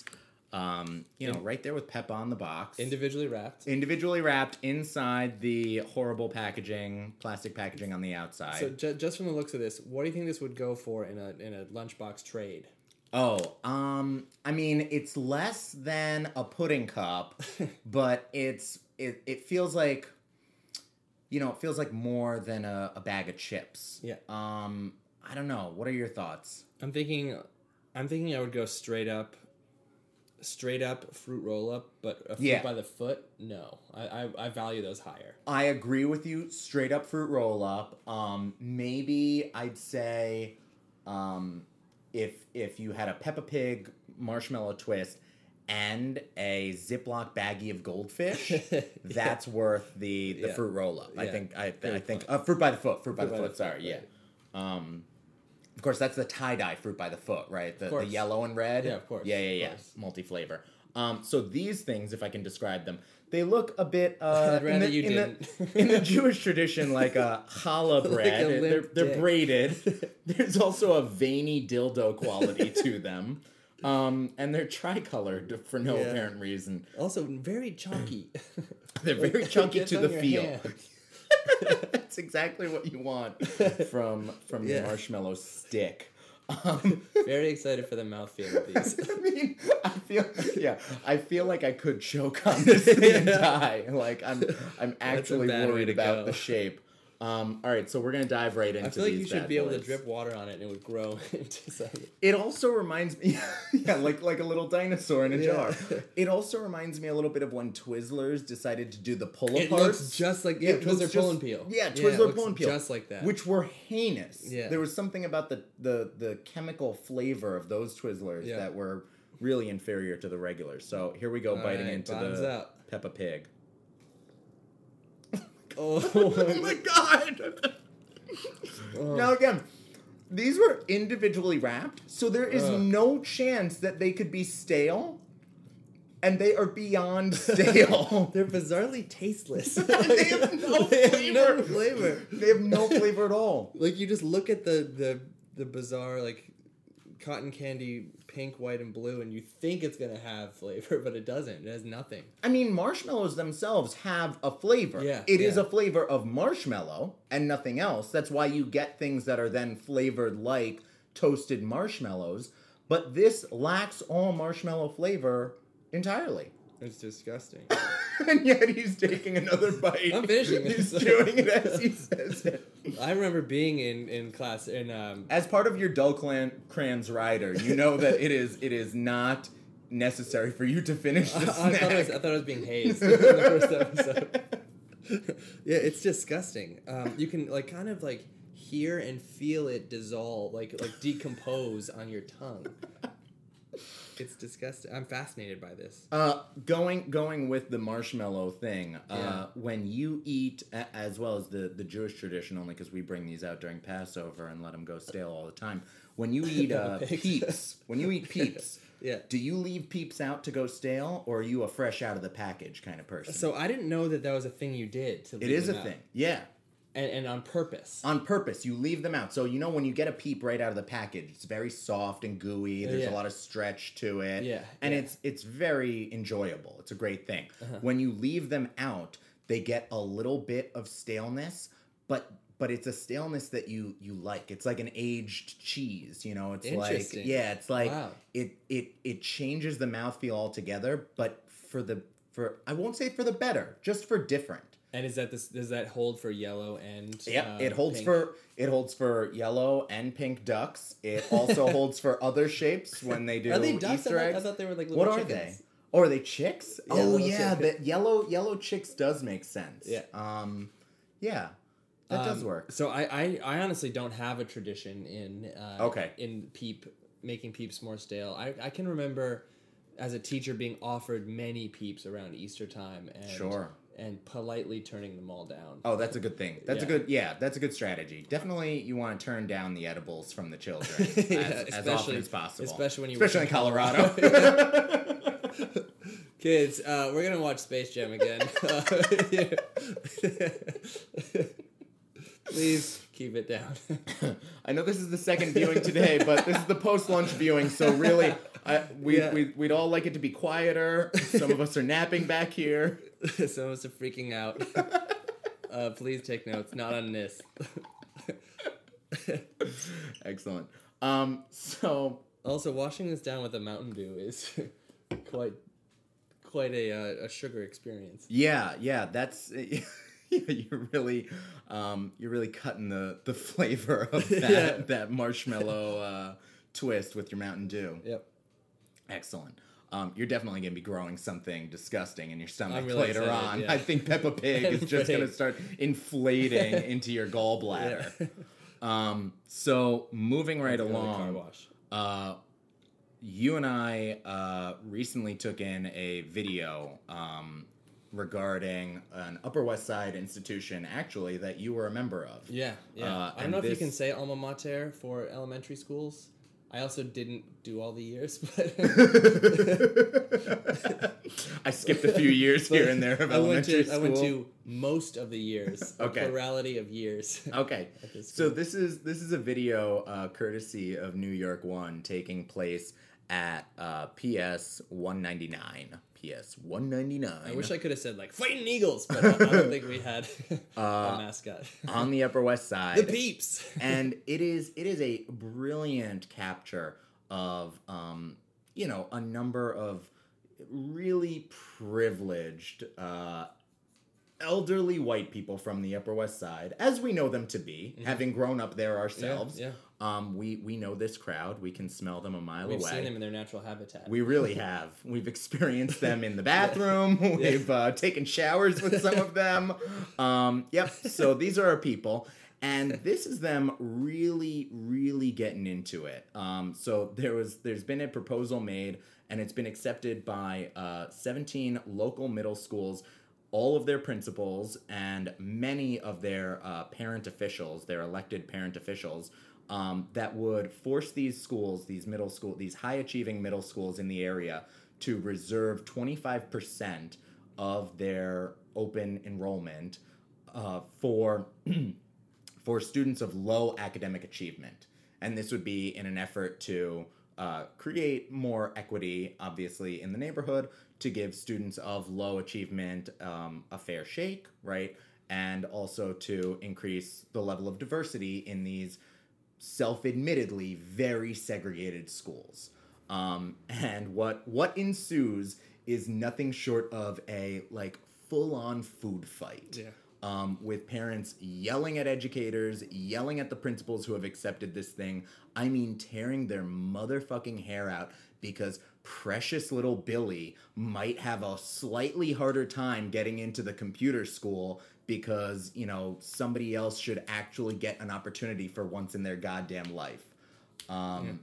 Um, you know, right there with Peppa on the box Individually wrapped. individually wrapped inside the horrible packaging, plastic packaging on the outside. So ju- just from the looks of this, what do you think this would go for in a in a lunchbox trade? oh, um, I mean, it's less than a pudding cup, *laughs* but it's it, it feels like you know, it feels like more than a, a bag of chips. Yeah. Um, I don't know. What are your thoughts? I'm thinking, I'm thinking I would go straight up, straight up fruit roll up, but a fruit Yeah. by the foot. No, I, I I value those higher. I agree with you. Straight up fruit roll up. Um, maybe I'd say, um, if if you had a Peppa Pig marshmallow twist and a Ziploc baggie of goldfish, *laughs* that's worth the the Yeah. fruit roll up. I think I, I think uh, fruit by the foot. Fruit by Fruit the by the foot. Sorry, foot, yeah. right. Um, of course, that's the tie dye fruit by the foot, right? The, the yellow and red. Yeah, of course, Yeah, yeah, yeah. Multi flavor. Um, so these things, if I can describe them, they look a bit. Uh, *laughs* in the- you in the- *laughs* in the Jewish tradition, like a *laughs* challah Like a bread. they're they're braided. There's also a veiny dildo quality to them. Um, and they're tricolored for no Yeah. apparent reason. Also, very chunky. They're very chunky to the feel. hand. That's exactly what you want from from Yeah. your marshmallow stick. Um, *laughs* Very excited for the mouthfeel of these. *laughs* I mean, I feel yeah, I feel like I could choke on *laughs* this thing and die. Like I'm I'm actually worried about go. the shape. Um, all right, so we're gonna dive right into. I feel like you should be able to drip water on it and it would grow *laughs* into something. It also reminds me, *laughs* yeah, like like a little dinosaur in a Yeah. jar. *laughs* It also reminds me a little bit of when Twizzlers decided to do the pull apart. It looks just like yeah, It Twizzler just- pull and peel. Yeah, Twizzler looks pull and peel, just like that. which were heinous. Yeah. there was something about the the the chemical flavor of those Twizzlers Yeah. that were really inferior to the regulars. So here we go, All biting right, into the up. Peppa Pig. Oh, oh my god! Oh. *laughs* Now again, these were individually wrapped, so there is Ugh. no chance that they could be stale. And they are beyond stale. *laughs* They're bizarrely tasteless. *laughs* They have no They have no flavor. flavor. they have no flavor at all. Like you just look at the the the bizarre like cotton candy pink, white, and blue, and you think it's gonna have flavor, *laughs* but it doesn't. It has nothing. I mean, marshmallows themselves have a flavor. Yeah, It is yeah. a flavor of marshmallow and nothing else. That's why you get things that are then flavored like toasted marshmallows. But this lacks all marshmallow flavor entirely. It's disgusting. *laughs* and yet he's taking another *laughs* bite. I'm finishing He's this. doing it as he says it. I remember being in in class in um As part of your dull clan crayons rider, you know that it is it is not necessary for you to finish *laughs* I, the I snack. thought I was, I thought I was being hazed in the first episode. yeah, it's disgusting. Um, you can like kind of like hear and feel it dissolve, like like decompose on your tongue. It's disgusting. I'm fascinated by this. Uh, going going with the marshmallow thing. Uh, Yeah. when you eat, as well as the the Jewish tradition, only because we bring these out during Passover and let them go stale all the time. When you eat uh, *laughs* peeps, when you eat peeps, *laughs* Yeah. do you leave peeps out to go stale, or are you a fresh out of the package kind of person? So I didn't know that that was a thing you did. To it is a out. thing, yeah. And, and on purpose. On purpose, you leave them out. So you know when you get a peep right out of the package, it's very soft and gooey. There's Yeah. a lot of stretch to it. Yeah, And yeah. it's it's very enjoyable. It's a great thing. Uh-huh. When you leave them out, they get a little bit of staleness, but but it's a staleness that you you like. It's like an aged cheese, you know. It's like yeah, it's like Wow. it it it changes the mouthfeel altogether, but for the for I won't say for the better, just for different. And is that this? Does that hold for yellow and? Yeah, uh, it holds pink? for it holds for yellow and pink ducks. It also *laughs* holds for other shapes when they do Are they ducks? I thought, I thought they were like little what are chickens. they? Oh, are they chicks? Yeah, oh yeah, chick- the yellow yellow chicks does make sense. Yeah. Um, yeah, that does Um, work. So I, I, I honestly don't have a tradition in uh, Okay. in peep making peeps more stale. I, I can remember as a teacher being offered many peeps around Easter time and Sure. And politely turning them all down. Oh, that's a good thing. That's a good yeah. That's a good strategy. Definitely, you want to turn down the edibles from the children *laughs* as, Yeah, as often especially- as possible. especially when you especially in in Colorado. *laughs* *laughs* Kids, uh, we're gonna watch Space Jam again. Please keep it down. I know this is the second viewing today, but this is the post lunch viewing, so really, I, we, Yeah. we, we'd all like it to be quieter. Some of us are napping back here. *laughs* Some of us are freaking out. *laughs* Uh, please take notes, not on this. *laughs* Excellent. Um, so, Also, washing this down with a Mountain Dew is quite quite a, uh, a sugar experience. yeah, yeah, that's. you're really, um, you're really cutting the, the flavor of that, Yeah. that marshmallow uh, twist with your Mountain Dew. Yep. Excellent. Um, you're definitely going to be growing something disgusting in your stomach really later excited, on. yeah. I think Peppa Pig is *laughs* just going to start inflating *laughs* into your gallbladder. *laughs* Um, so moving right along, uh, you and I uh, recently took in a video um, regarding an Upper West Side institution, actually, that you were a member of. Yeah, yeah. Uh, I don't know if you can say alma mater for elementary schools. I also didn't do all the years, but *laughs* I skipped a few years here and there of *laughs* I went to school. I went to most of the years. a Okay. plurality of years. *laughs* Okay. this So this is this is a video uh, courtesy of New York One taking place at uh, PS 199. PS 199. I wish I could have said like fighting eagles, but I, don't *laughs* think we had *laughs* Uh, a mascot. *laughs* on the Upper West Side. the peeps. and it is it is a brilliant capture of um, you know a number of really privileged uh, elderly white people from the Upper West Side, as we know them to be, having grown up there ourselves. Mm-hmm. yeah. Um, we we know this crowd. We can smell them a mile away. We've seen them in their natural habitat. We really have. We've experienced them in the *laughs* bathroom. *laughs* We've uh, taken showers with some of them. Um, yep. So these are our people. And this is them really, really getting into it. Um, so there was, there's been a proposal made, and it's been accepted by uh, 17 local middle schools, all of their principals, and many of their uh, parent officials, their elected parent officials, um, that would force these schools, these middle school, these high achieving middle schools in the area to reserve 25% of their open enrollment uh, for *clears throat* for students of low academic achievement. And this would be in an effort to uh, create more equity, obviously, in the neighborhood, to give students of low achievement um, a fair shake, right? And also to increase the level of diversity in these self admittedly very segregated schools. Um, and what what ensues is nothing short of a like full on food fight. Yeah. Um, with parents yelling at educators, yelling at the principals who have accepted this thing. I mean, tearing their motherfucking hair out because precious little Billy might have a slightly harder time getting into the computer school because, you know, somebody else should actually get an opportunity for once in their goddamn life. Um,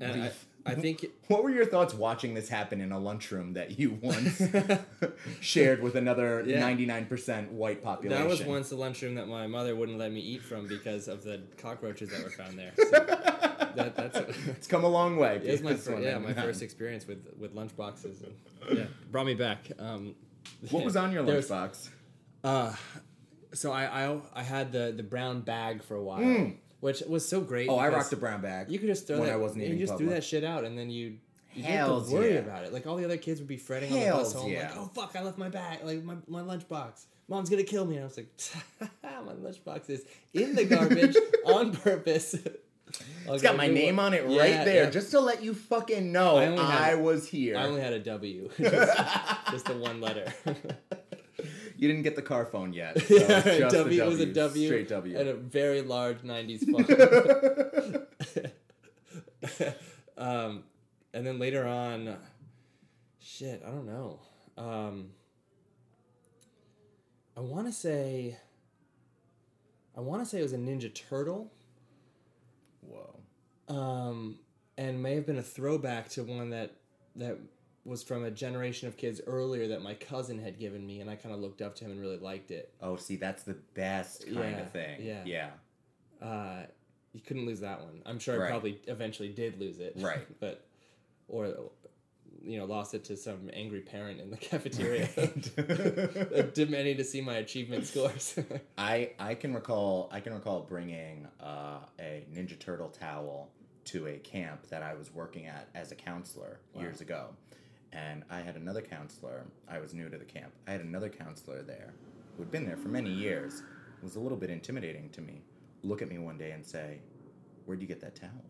And I, I think *laughs* what were your thoughts watching this happen in a lunchroom that you *laughs* once *laughs* shared with another 99% white population? that was once the lunchroom that my mother wouldn't let me eat from because of the cockroaches that were found there. So that, that's It's come a long way. it was my yeah my first experience with with lunch boxes. And, yeah, brought me back. Um, What was on your lunchbox? Uh, so I, I I had the the brown bag for a while, which was so great. Mm. Oh, I rocked a brown bag. You could just throw when that. I wasn't you eating just threw that shit out, and then you. You didn't have to worry yeah. about it. Like all the other kids would be fretting on the bus home, yeah. like, "Oh fuck, I left my bag, like my my lunchbox. Mom's gonna kill me." And I was like, *laughs* "My lunchbox is in the garbage *laughs* on purpose." *laughs* It's got my name on it right there, just to let you fucking know I I, had- was here. I only had a W, just, just the one letter. You didn't get the car phone yet. So *laughs* yeah, W was a W, Straight W. and a very large '90s font. *laughs* *laughs* um, and then later on, shit, I don't know. Um, I want to say, I want to say it was a Ninja Turtle, Whoa. um, and may have been a throwback to one that that was from a generation of kids earlier that my cousin had given me, and I kind of looked up to him and really liked it. Oh, see, that's the best kind Yeah, of thing. yeah. Yeah. Uh, you couldn't lose that one. I'm sure I probably eventually did lose it. Right. *laughs* but or you know lost it to some angry parent in the *laughs* cafeteria demanding *laughs* to see my achievement scores. I I can recall I can recall bringing uh, a Ninja Turtle towel to a camp that I was working at as a counselor years ago, and I had another counselor. I was new to the camp. I had another counselor there who had been there for many years. It was a little bit intimidating to me. Look at me one day and say, "Where'd you get that towel?"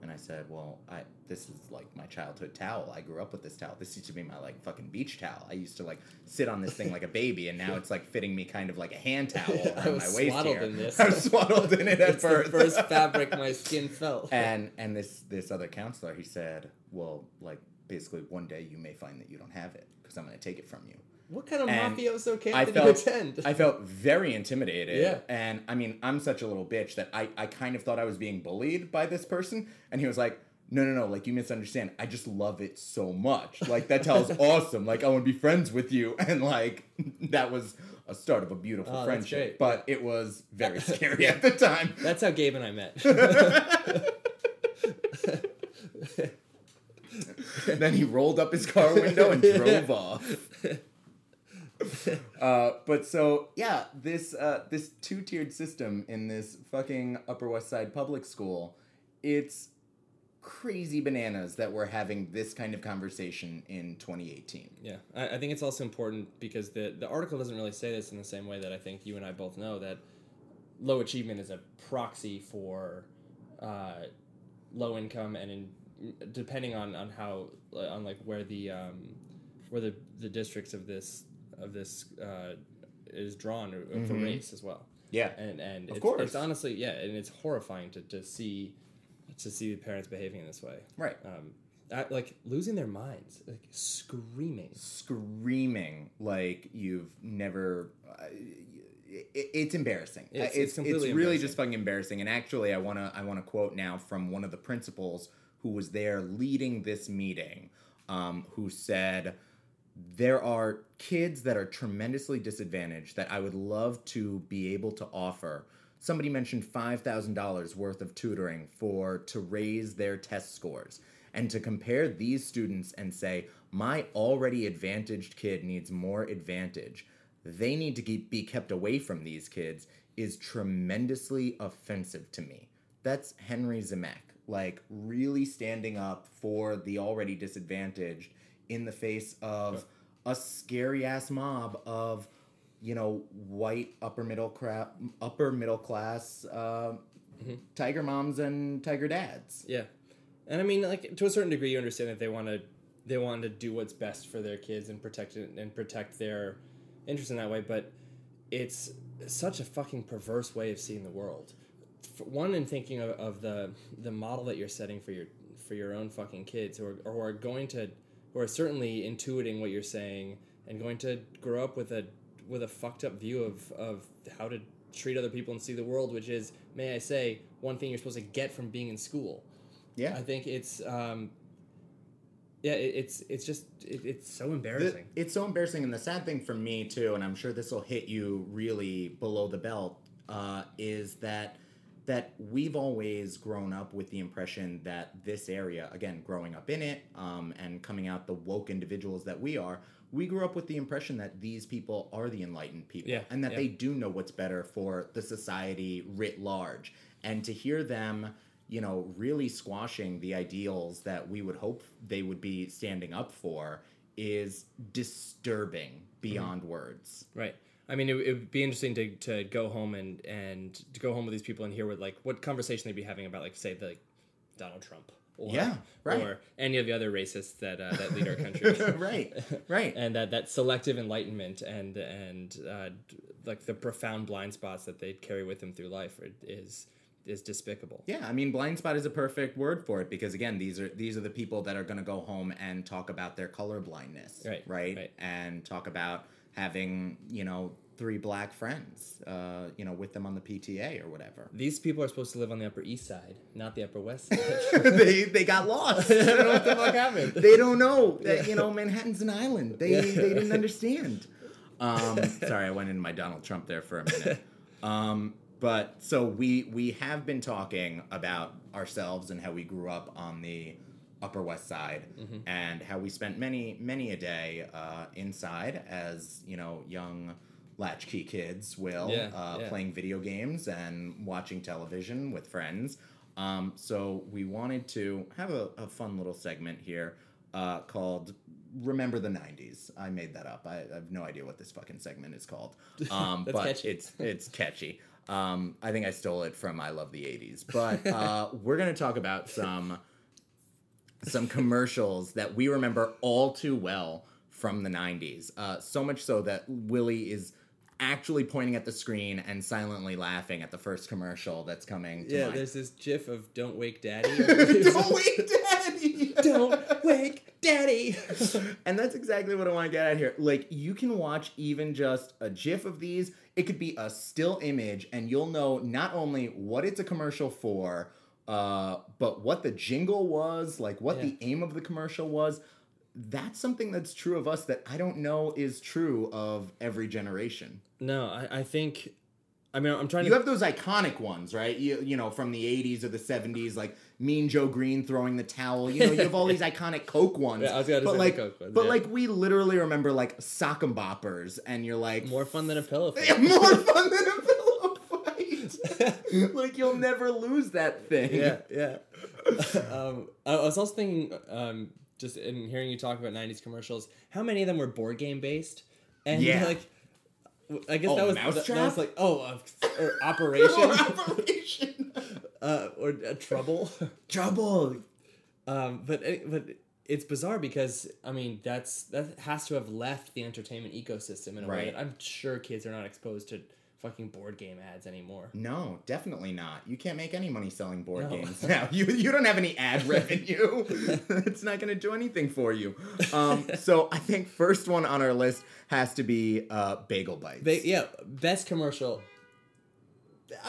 And I said, "Well, I this is like my childhood towel. I grew up with this towel. This used to be my like fucking beach towel. I used to like sit on this thing like a baby, and now it's like fitting me kind of like a hand towel *laughs* around was my waist swaddled here. in this. *laughs* I was swaddled in it at it's the first *laughs* fabric my skin felt. and and this this other counselor, he said, "Well, like basically one day you may find that you don't have it because I'm going to take it from you." what kind of and mafioso camp I did felt you attend? I felt very intimidated. Yeah. And I mean, I'm such a little bitch that I, I kind of thought I was being bullied by this person. And he was like, no, no, no, like you misunderstand. I just love it so much. Like that towel's *laughs* awesome. Like I want to be friends with you. *laughs* And like that was a start of a beautiful Oh, friendship. But it was very *laughs* scary at the time. That's how Gabe and I met. *laughs* then he rolled up his car window and *laughs* drove off. *laughs* Uh, but so yeah, this uh, this two tiered system in this fucking Upper West Side public school, it's crazy bananas that we're having this kind of conversation in 2018. Yeah, I, I think it's also important because the the article doesn't really say this in the same way that I think you and I both know that low achievement is a proxy for uh, low income and in depending on on how on like where the um, where the the districts of this of this uh, is drawn uh, for race as well Yeah, and and Of it's, course. it's honestly yeah and it's horrifying to, to see to see the parents behaving in this way right. um, I, like losing their minds like screaming Screaming like you've never. Uh, it, it's embarrassing. It's- it's it's it's, really just fucking embarrassing. And actually, I wanna I wanna quote now from one of the principals who was there leading this meeting, um, who said, "There are kids that are tremendously disadvantaged that I would love to be able to offer somebody mentioned $5,000 worth of tutoring for to raise their test scores. And to compare these students and say, my already advantaged kid needs more advantage, they need to keep, be kept away from these kids is tremendously offensive to me. That's Henry Zymeck, like really standing up for the already disadvantaged in the face of a scary ass mob of you know white upper middle cra- upper middle class uh, tiger moms and tiger dads Yeah, and I mean, like to a certain degree, you understand that they want to they want to do what's best for their kids and protect it and protect their interest in that way. But it's such a fucking perverse way of seeing the world. One, in thinking of, of the the model that you're setting for your for your own fucking kids, who are or who are going to who are certainly intuiting what you're saying and going to grow up with a with a fucked up view of of how to treat other people and see the world, which is, may I say, one thing you're supposed to get from being in school. yeah I think it's um, yeah, it, it's it's just it, it's so The- embarrassing. it's so embarrassing, and the sad thing for me too, and I'm sure this will hit you really below the belt, uh, is that that we've always grown up with the impression that this area, again, growing up in it, um, and coming out the woke individuals that we are, we grew up with the impression that these people are the enlightened people, Yeah, and that yeah. they do know what's better for the society writ large, and to hear them you know, really squashing the ideals that we would hope they would be standing up for is disturbing beyond words. Right. I mean, it, it would be interesting to, to go home and and to go home with these people and hear what like what conversation they'd be having about like say the Donald Trump or Yeah, right. or any of the other racists that uh, that lead our country. *laughs* right, right. and that that selective enlightenment and and uh, like the profound blind spots that they carry with them through life is is despicable. Yeah, I mean, blind spot is a perfect word for it because again, these are these are the people that are going to go home and talk about their color blindness, Right, right, right. and talk about having you know three black friends, uh, you know, with them on the PTA or whatever. These people are supposed to live on the Upper East Side, not the Upper West Side. *laughs* they they got lost. *laughs* I don't know what the fuck happened. they don't know that you know Manhattan's an island. They they didn't understand. *laughs* Um, sorry, I went into my Donald Trump there for a minute. Um, but so we we have been talking about ourselves and how we grew up on the Upper West Side and how we spent many many a day uh, inside as you know young latchkey kids will Yeah, uh, yeah. playing video games and watching television with friends. Um, so we wanted to have a, a fun little segment here uh, called "Remember the '90s." I made that up. I, I have no idea what this fucking segment is called, *laughs* um, but catchy. it's *laughs* it's catchy. Um, I think I stole it from "I Love the '80s," but *laughs* uh, we're gonna talk about some some commercials that we remember all too well from the 90s. Uh, so much so that Willie is actually pointing at the screen and silently laughing at the first commercial that's coming to Yeah, mind. there's this GIF of "Don't Wake Daddy." *laughs* *laughs* Don't wake daddy! Don't wake Daddy. and that's exactly what I want to get at here. Like, you can watch even just a GIF of these. It could be a still image, and you'll know not only what it's a commercial for, uh, but what the jingle was, like what the aim of the commercial was. That's something that's true of us that I don't know is true of every generation. no, I, I think. I mean, I'm trying You to. You have those iconic ones, right? You you know from the '80s or the '70s, like Mean Joe Greene throwing the towel. You know, you have all these *laughs* iconic Coke ones. Yeah, I was gonna but say the like, Coke ones, but yeah. like we literally remember like sock and boppers, and you're like more fun than a pillow. *laughs* More fun than a. *laughs* like you'll never lose that thing. yeah, yeah. *laughs* um, I was also thinking, um, just in hearing you talk about '90s commercials, how many of them were board game based? And Yeah. like, I guess Oh, that was that, that was like, oh, *laughs* uh, or Operation, Operation. uh, or uh, Trouble. Trouble. Um, but but it's bizarre because I mean that's that has to have left the entertainment ecosystem in a way that I'm sure kids are not exposed to fucking board game ads anymore. No, definitely not. You can't make any money selling board No. games now. *laughs* You you don't have any ad *laughs* revenue. *laughs* it's not going to do anything for you. Um, so I think first one on our list has to be uh, Bagel Bites. They, yeah, best commercial.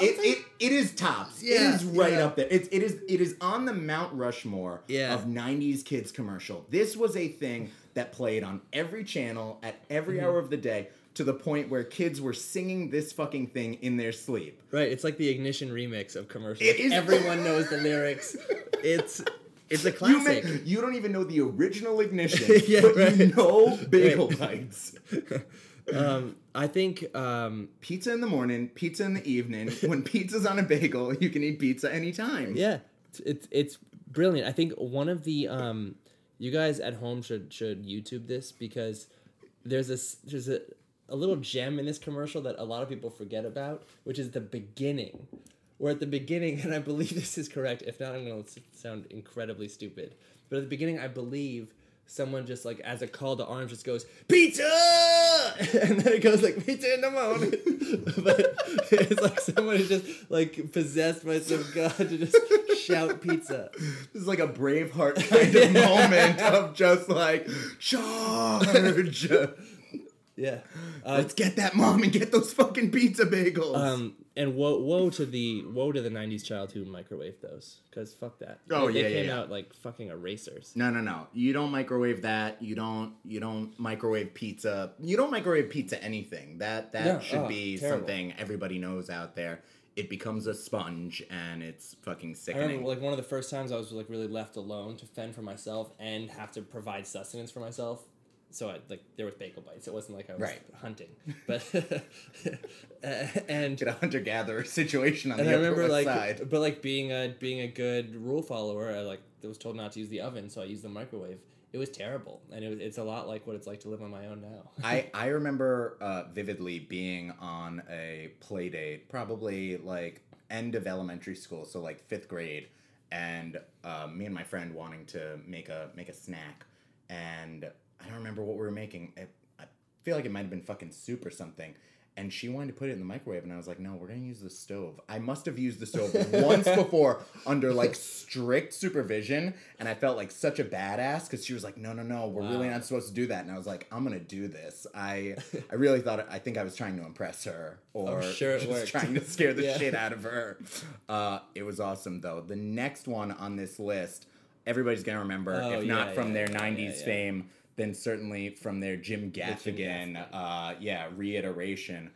it, it, it is tops. Yeah, it is right yeah. up there. It's it is it is on the Mount Rushmore Yeah. of '90s kids commercial. This was a thing that played on every channel at every Mm-hmm. hour of the day. To the point where kids were singing this fucking thing in their sleep. Right, it's like the Ignition remix of commercials. It is- Everyone knows the lyrics. It's it's a *laughs* You, classic. may, you don't even know the original ignition, *laughs* Yeah, but right. you know *laughs* bagel Right. bites. um, I think um, Pizza in the morning, pizza in the evening. when pizza's on a bagel, you can eat pizza anytime. yeah, it's, it's it's brilliant. I think one of the um, you guys at home should should YouTube this because there's this there's a a little gem in this commercial that a lot of people forget about, which is the beginning. Where at the beginning, and I believe *laughs* this is correct. If not, I'm going to sound incredibly stupid. But at the beginning, I believe someone just like as a call to arms just goes pizza, *laughs* and then it goes like pizza in the morning. *laughs* but it's like someone is just like possessed by some god to just shout pizza. This is like a Braveheart kind of moment of just like charge. Yeah. Uh, Let's get that mom and get those fucking pizza bagels. Um, and woe, woe to the woe to the '90s child who microwaved those, because fuck that. Oh, they, yeah, they yeah, came yeah. out like fucking erasers. no, no, no. You don't microwave that. You don't. You don't microwave pizza. You don't microwave pizza anything. That that No, should oh, be terrible. something everybody knows out there. It becomes a sponge and it's fucking I sickening. remember like one of the first times I was like really left alone to fend for myself and have to provide sustenance for myself. So I like there was bagel bites. It wasn't like I was Right. hunting, but *laughs* and Get a hunter gatherer situation on and the I remember West like, Side. but like being a being a good rule follower, I like was told not to use the oven, so I used the microwave. It was terrible, and it was, it's a lot like what it's like to live on my own now. *laughs* I, I remember uh, vividly being on a play date, probably like end of elementary school, so like fifth grade, and uh, me and my friend wanting to make a make a snack, and I don't remember what we were making. It, I feel like it might have been fucking soup or something. And she wanted to put it in the microwave, and I was like, "No, we're gonna use the stove." I must have used the stove *laughs* once before under like strict supervision, and I felt like such a badass because she was like, "No, no, no, we're really not supposed to do that." And I was like, "I'm gonna do this." I I really thought I think I was trying to impress her or Oh, sure it just worked. trying to scare the *laughs* Yeah. shit out of her. Uh, it was awesome though. The next one on this list, everybody's gonna remember, Oh, if not from yeah, their yeah, '90s yeah, yeah. fame, then certainly from their Jim Jim Gaffigan. Gaffigan. Uh, yeah, reiteration.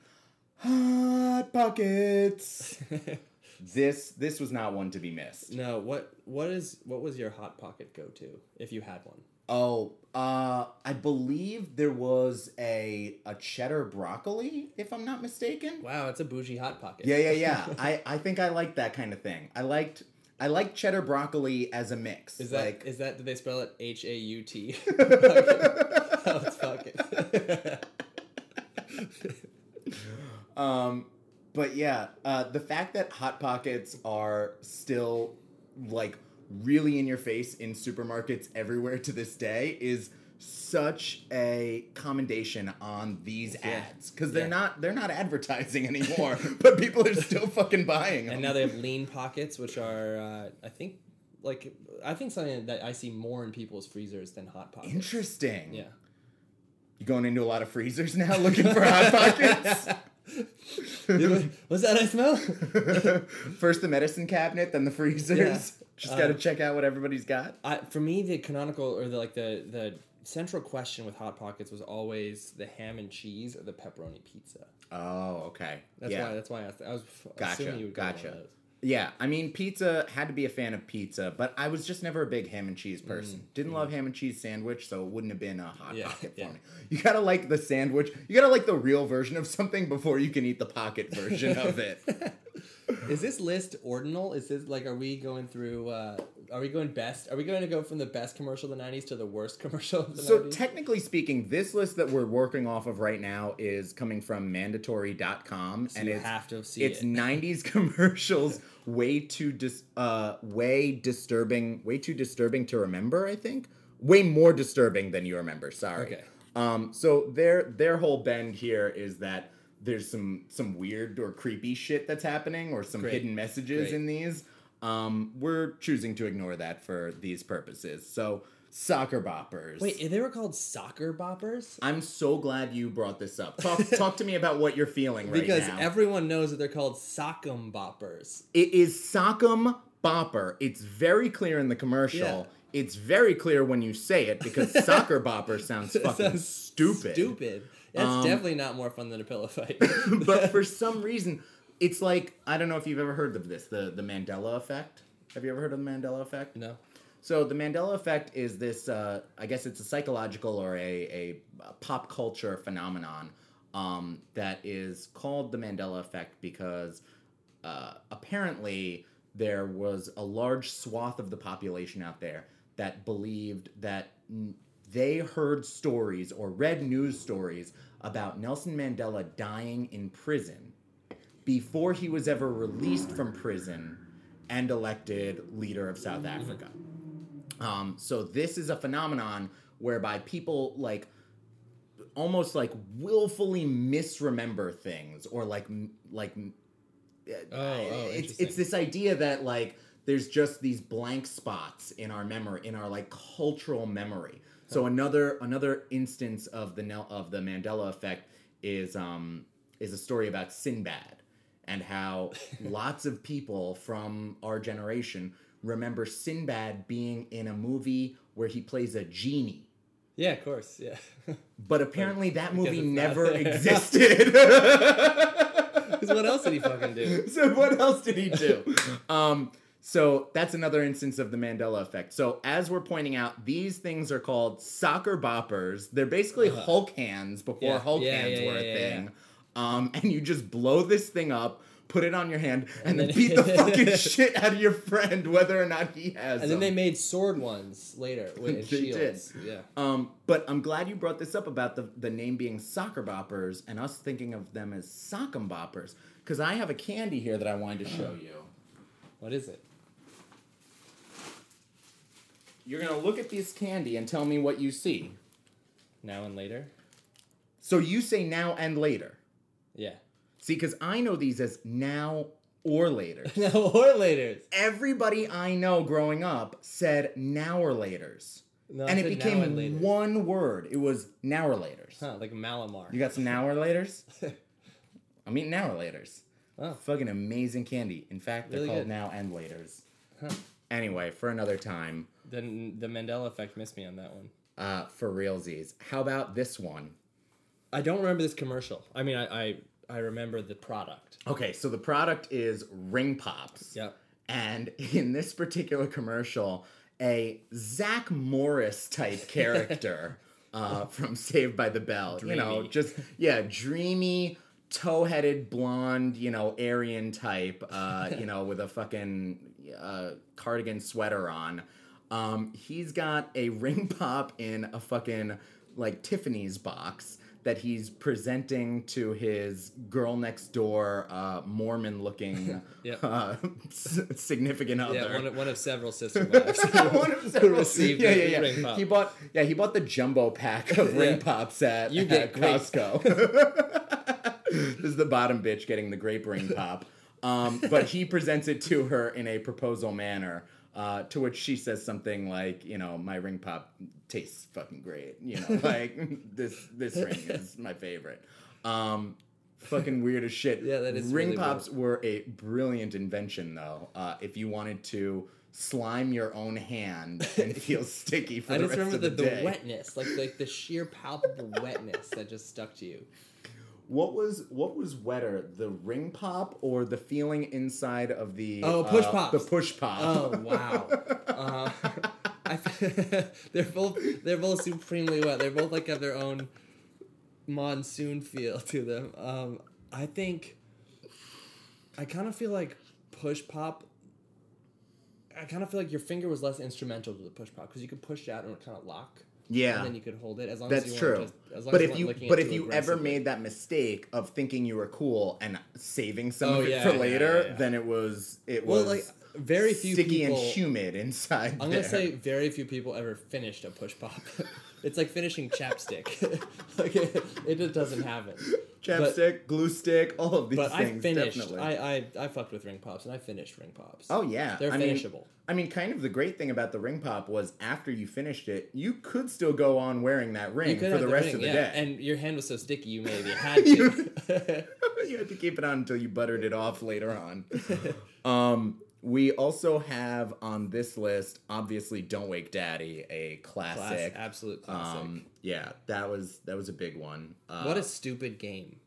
Hot pockets. *laughs* this this was not one to be missed. no, what what is what was your hot pocket go to if you had one? Oh, uh, I believe there was a a cheddar broccoli, if I'm not mistaken. Wow, it's a bougie hot pocket. Yeah, yeah, yeah. *laughs* I, I think I liked that kind of thing. I liked I like cheddar broccoli as a mix. Is that like is that did they spell it H A U T? *laughs* *laughs* *laughs* Um but yeah, uh the fact that hot pockets are still like really in your face in supermarkets everywhere to this day is such a commendation on these Yeah. ads because they're Yeah. not they're not advertising *laughs* anymore but people are still fucking buying them and now they have lean pockets, which are uh, I think like I think something that I see more in people's freezers than hot pockets. interesting Yeah. you going into a lot of freezers now looking for hot pockets *laughs* What's that I smell? *laughs* First the medicine cabinet, then the freezers. Yeah. Just got to Uh, check out what everybody's got. I, for me, the canonical or the like the the central question with hot pockets was always the ham and cheese or the pepperoni pizza. Oh, okay. That's yeah. why. That's why I asked. I was Gotcha, assuming you would go gotcha. those. Yeah, I mean, pizza had to be a fan of pizza, but I was just never a big ham and cheese person. Didn't love ham and cheese sandwich, so it wouldn't have been a hot Mm, Yeah, pocket for yeah. me. You gotta like the sandwich. You gotta like the real version of something before you can eat the pocket version of it. *laughs* Is this list ordinal? Is this like are we going through? Uh, are we going best? Are we going to go from the best commercial of the '90s to the worst *laughs* commercial of the So 90s? technically speaking, this list that we're working off of right now is coming from mandatory.com So and you it's have to see it's it. *laughs* 90s commercials way too dis- uh way disturbing way too disturbing to remember i think way more disturbing than you remember sorry Okay. um so their their whole bend here is that there's some some weird or creepy shit that's happening or some Great. hidden messages Great. in these um we're choosing to ignore that for these purposes so soccer boppers Wait, they were called soccer boppers. i'm so glad you brought this up talk *laughs* talk to me about what you're feeling right Because now everyone knows that they're called sock'em boppers. It is Sock'em Bopper. It's very clear in the commercial. Yeah. It's very clear when you say it because *laughs* Soccer Bopper sounds fucking sounds stupid. Stupid. That's Um, definitely not more fun than a pillow fight. *laughs* but for some reason, it's like I don't know if you've ever heard of this the the Mandela effect. Have you ever heard of the Mandela effect? no. So the Mandela effect is this. Uh, I guess it's a psychological or a, a, pop culture phenomenon um, that is called the Mandela effect because uh, apparently there was a large swath of the population out there that believed that n- they heard stories or read news stories about Nelson Mandela dying in prison before he was ever released from prison and elected leader of South Africa. Um, so this is a phenomenon whereby people like almost like willfully misremember things or like like uh, Oh, oh, it's it's this idea that like there's just these blank spots in our memory in our like cultural memory. So another another instance of the of the mandela effect is um is a story about sinbad and how *laughs* lots of people from our generation remember sinbad being in a movie where he plays a genie Yeah, of course. Yeah. *laughs* but apparently that movie never *laughs* existed Because what else did he fucking do? so what else did he do? um, so that's another instance of the Mandela effect. So as we're pointing out, these things are called soccer boppers. They're basically Hulk hands before. Yeah. Hulk Yeah, hands yeah, were a thing. Um, and you just blow this thing up, put it on your hand, and, And then then- beat the *laughs* fucking shit out of your friend, whether or not he has. And then they made sword ones later with *laughs* They shields. Yeah. Um, but I'm glad you brought this up about the, the name being soccer boppers and us thinking of them as sock'em boppers. Because I have a candy here that I wanted to show you. What is it? You're gonna look at this candy and tell me what you see. Now and later. So you say now and later. See, because I know these as now or later. *laughs* Now or later. Everybody I know growing up said now or laters. No, and it became and one word. It was now or laters. Huh, like Mallomar. You got some now or laters? *laughs* I'm eating now or laters. Oh. Fucking amazing candy. In fact, they're Really called good. now and laters. Huh. Anyway, for another time, Then the Mandela effect missed me on that one. uh, for realsies. How about this one? I don't remember this commercial. I mean, I I, I remember the product. Okay, so the product is Ring Pops. Yep. And in this particular commercial, a Zach Morris type *laughs* character uh, from Saved by the Bell. You know, just, yeah, dreamy, toe headed, blonde, you know, Aryan type, uh, *laughs* you know, with a fucking uh, cardigan sweater on. Um, he's got a ring pop in a fucking, like, Tiffany's box that he's presenting to his girl next door, uh, Mormon looking *laughs* Yep. uh, s- significant other. Yeah, one of, one of several sister *laughs* wives. *laughs* One of who several- received yeah, yeah, yeah. He bought yeah he bought the jumbo pack of ring pops at, You get grape. Costco. this is the bottom bitch getting the grape ring pop. Um, but he presents it to her in a proposal manner. Uh, to which she says something like, you know, my ring pop tastes fucking great. You know, *laughs* like this this ring is my favorite. Um, fucking weird as shit. *laughs* Yeah, that is ring really pops were a brilliant invention though. Uh, if you wanted to slime your own hand *laughs* and feel sticky for I the just rest remember of the, the, the, wetness, like like the sheer palpable wetness that just stuck to you. What was what was wetter, the ring pop or the feeling inside of the Oh, push uh, pops. The push pop. Oh wow! Uh, *laughs* I, *laughs* they're both they're both supremely wet. They're both like have their own monsoon feel to them. Um, I think I kind of feel like push pop. I kind of feel like your finger was less instrumental to the push pop because you could push it out and it kind of lock. Yeah. And then you could hold it as long as That's you true. weren't just, as long But as if you but if you ever made that mistake of thinking you were cool and saving some Oh, of it yeah, for yeah, later, yeah. then it was it well, was like very few sticky people. and humid *laughs* inside. I'm there. gonna say very few people ever finished a push pop. *laughs* it's like finishing chapstick. *laughs* like it, it just doesn't happen. chapstick, glue stick, all of these But I finished. definitely. I, I I fucked with ring pops and I finished ring pops. Oh yeah, they're I mean, finishable. I mean, kind of the great thing about the ring pop was after you finished it, you could still go on wearing that ring for have the rest ring, of the yeah. day. and your hand was so sticky you maybe *laughs* had to. you had to keep it on until you buttered it off later on. *laughs* um, We also have on this list, obviously, "Don't Wake Daddy," a Class, classic. absolute classic. um, yeah, that was that was a big one. Uh, what a stupid game.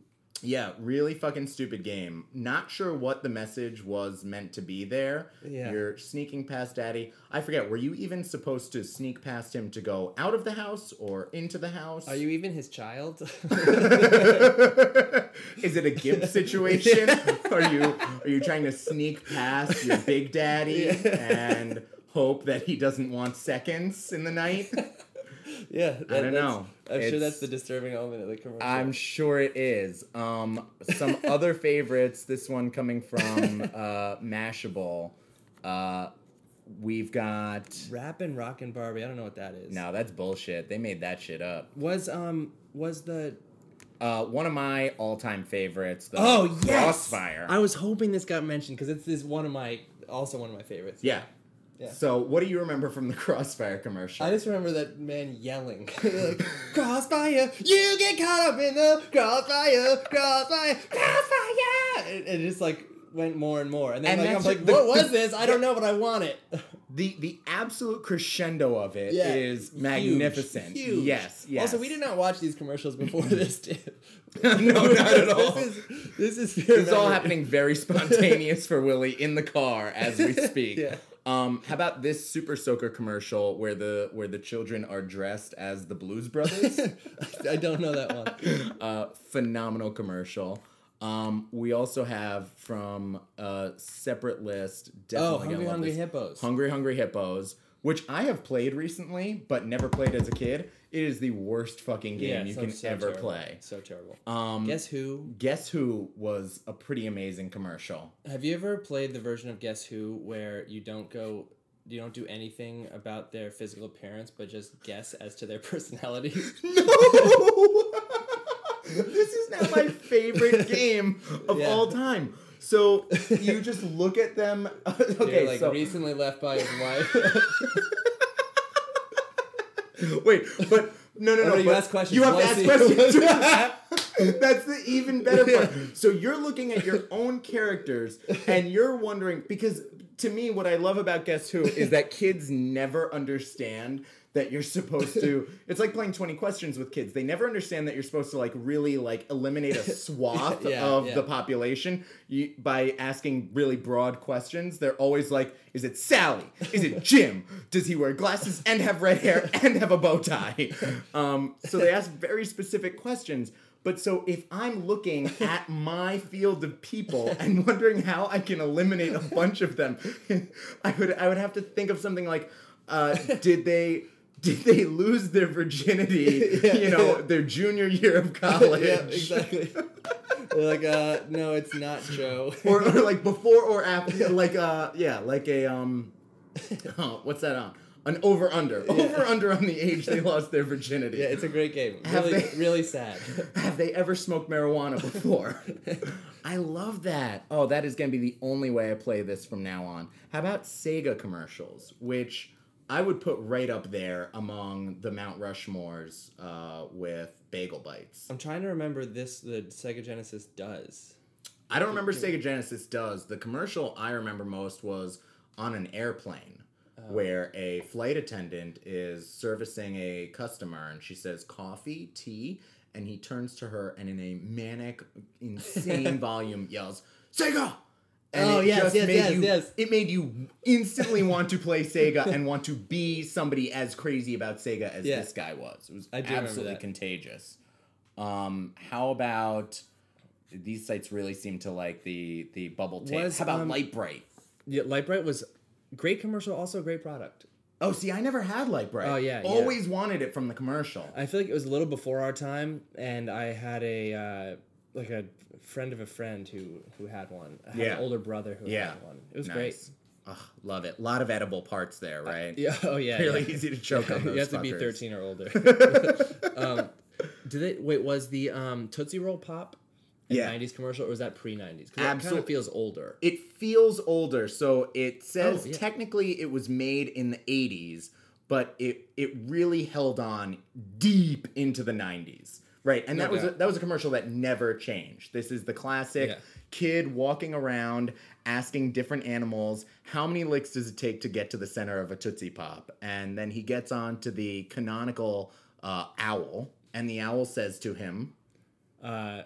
Yeah, really fucking stupid game. Not sure what the message was meant to be there. Yeah. You're sneaking past daddy. I forget, were you even supposed to sneak past him to go out of the house or into the house? Are you even his child? *laughs* Is it a Gibbs *laughs* situation? Are you are you trying to sneak past your big daddy *laughs* and hope that he doesn't want seconds in the night? Yeah, I don't know. I'm sure that's the disturbing element of the commercial. I'm sure it is. Um, some *laughs* other favorites. This one coming from uh, Mashable. Uh, we've got. Rappin' Rockin' Barbie. I don't know what that is. No, that's bullshit. They made that shit up. Was um was the Uh, one of my all-time favorites. The Oh yes. Crossfire. I was hoping this got mentioned because it's this one of my also one of my favorites. yeah. Yeah. So, what do you remember from the *laughs* Crossfire commercial? I just remember that man yelling, *laughs* like, "Crossfire, you get caught up in the crossfire, crossfire, crossfire!" And it just like went more and more, and then And like, I'm like, the- "What was this? I don't know, but I want it." *laughs* the the absolute crescendo of it is huge, magnificent. huge. Yes, yes. Also, we did not watch these commercials before this did. no, not at all. This is this is This is all happening very spontaneous for Willie in the car as we speak. Yeah. Um, how about this Super Soaker commercial where the where the children are dressed as the Blues Brothers? *laughs* *laughs* I don't know that one. uh, phenomenal commercial. Um, we also have from a separate list. Oh, Hungry Hungry this. Hippos. Hungry Hungry Hippos, which I have played recently but never played as a kid. It is the worst fucking game you so- can so ever terrible. play. So terrible. Um, Guess who? Guess Who was a pretty amazing commercial. Have you ever played the version of Guess Who where you don't go, you don't do anything about their physical appearance, but just guess as to their *laughs* personality? No! *laughs* this is now my favorite *laughs* game of Yeah. all time. So *laughs* you just look at them. *laughs* okay, You're like so recently left by his wife. *laughs* wait, but no, no, Oh, no. no, you ask questions. You have to ask questions. That's the even better part. So you're looking at your own characters and you're wondering because to me, what I love about Guess Who is that kids never understand that you're supposed to. *laughs* It's like playing twenty questions with kids. They never understand that you're supposed to like really like eliminate a *laughs* swath Yeah, of yeah. the population you, by asking really broad questions. They're always like, "Is it Sally? Is it *laughs* Jim? Does he wear glasses and have red hair and have a bow tie?" Um, so they ask very specific questions. But so if I'm looking at my field of people and wondering how I can eliminate a bunch of them, I would I would have to think of something like, uh, did they did they lose their virginity? *laughs* Yeah, you know, yeah. their junior year of *laughs* college. yeah, exactly. They're like, uh, no, it's not Joe. *laughs* or, or like before or after like uh yeah like a um oh, what's that on an over under over under on the age they lost their virginity yeah, it's a great game. Have Really, they- really sad. have they ever smoked marijuana before i love that oh that is gonna be the only way i play this from now on how about sega commercials which i would put right up there among the mount rushmores uh, with bagel bites I'm trying to remember this. The Sega Genesis does. I don't remember Sega Genesis does. The commercial I remember most was on an airplane where a flight attendant is servicing a customer and she says coffee, tea, and he turns to her and in a manic, *laughs* insane volume yells, Sega! And Oh, it yes, just yes, made yes, you, yes. It made you instantly want to play Sega and want to be somebody as crazy about Sega as Yeah. this guy was. It was I do absolutely contagious. Um, how about these sites really seem to like the the bubble tape. Was, How about um, Lite-Brite? Yeah, Lite-Brite was great commercial, also great product. Oh, see, I never had Lite-Brite. Oh, yeah, yeah. Always wanted it from the commercial. I feel like it was a little before our time, and I had a uh, like a friend of a friend who who had one. I had Yeah. an older brother who Yeah. had one. It was great. Nice. Ugh, love it. A lot of edible parts there, right? Yeah. Oh yeah. Really yeah. easy to choke on those *laughs* you have to be 13 or older. *laughs* *laughs* um, did it? wait? Was the um, Tootsie Roll pop? Yeah. 90s commercial, or was that pre 90s? Because it kind of feels older. It feels older. So it says Oh, yeah. technically it was made in the 80s, but it it really held on deep into the 90s. Right, and No that was a, that was a commercial that never changed. This is the classic Yeah. kid walking around asking different animals how many licks does it take to get to the center of a tootsie pop, and then he gets on to the canonical uh, owl, and the owl says to him, Uh,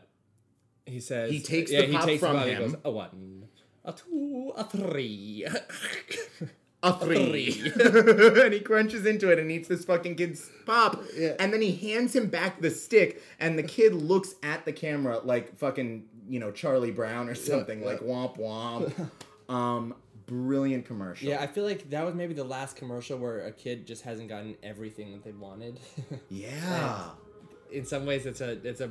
he says He takes yeah, the pop from pop, he him. goes, a one, a two, a three. *laughs* *laughs* a three. three. *laughs* *laughs* and he crunches into it and eats this fucking kid's pop. Yeah. And then he hands him back the stick, and the kid looks at the camera like fucking, you know, Charlie Brown or something, yeah. like womp womp. *laughs* um, brilliant commercial. yeah, I feel like that was maybe the last commercial where a kid just hasn't gotten everything that they wanted. Yeah. In some ways, it's a it's a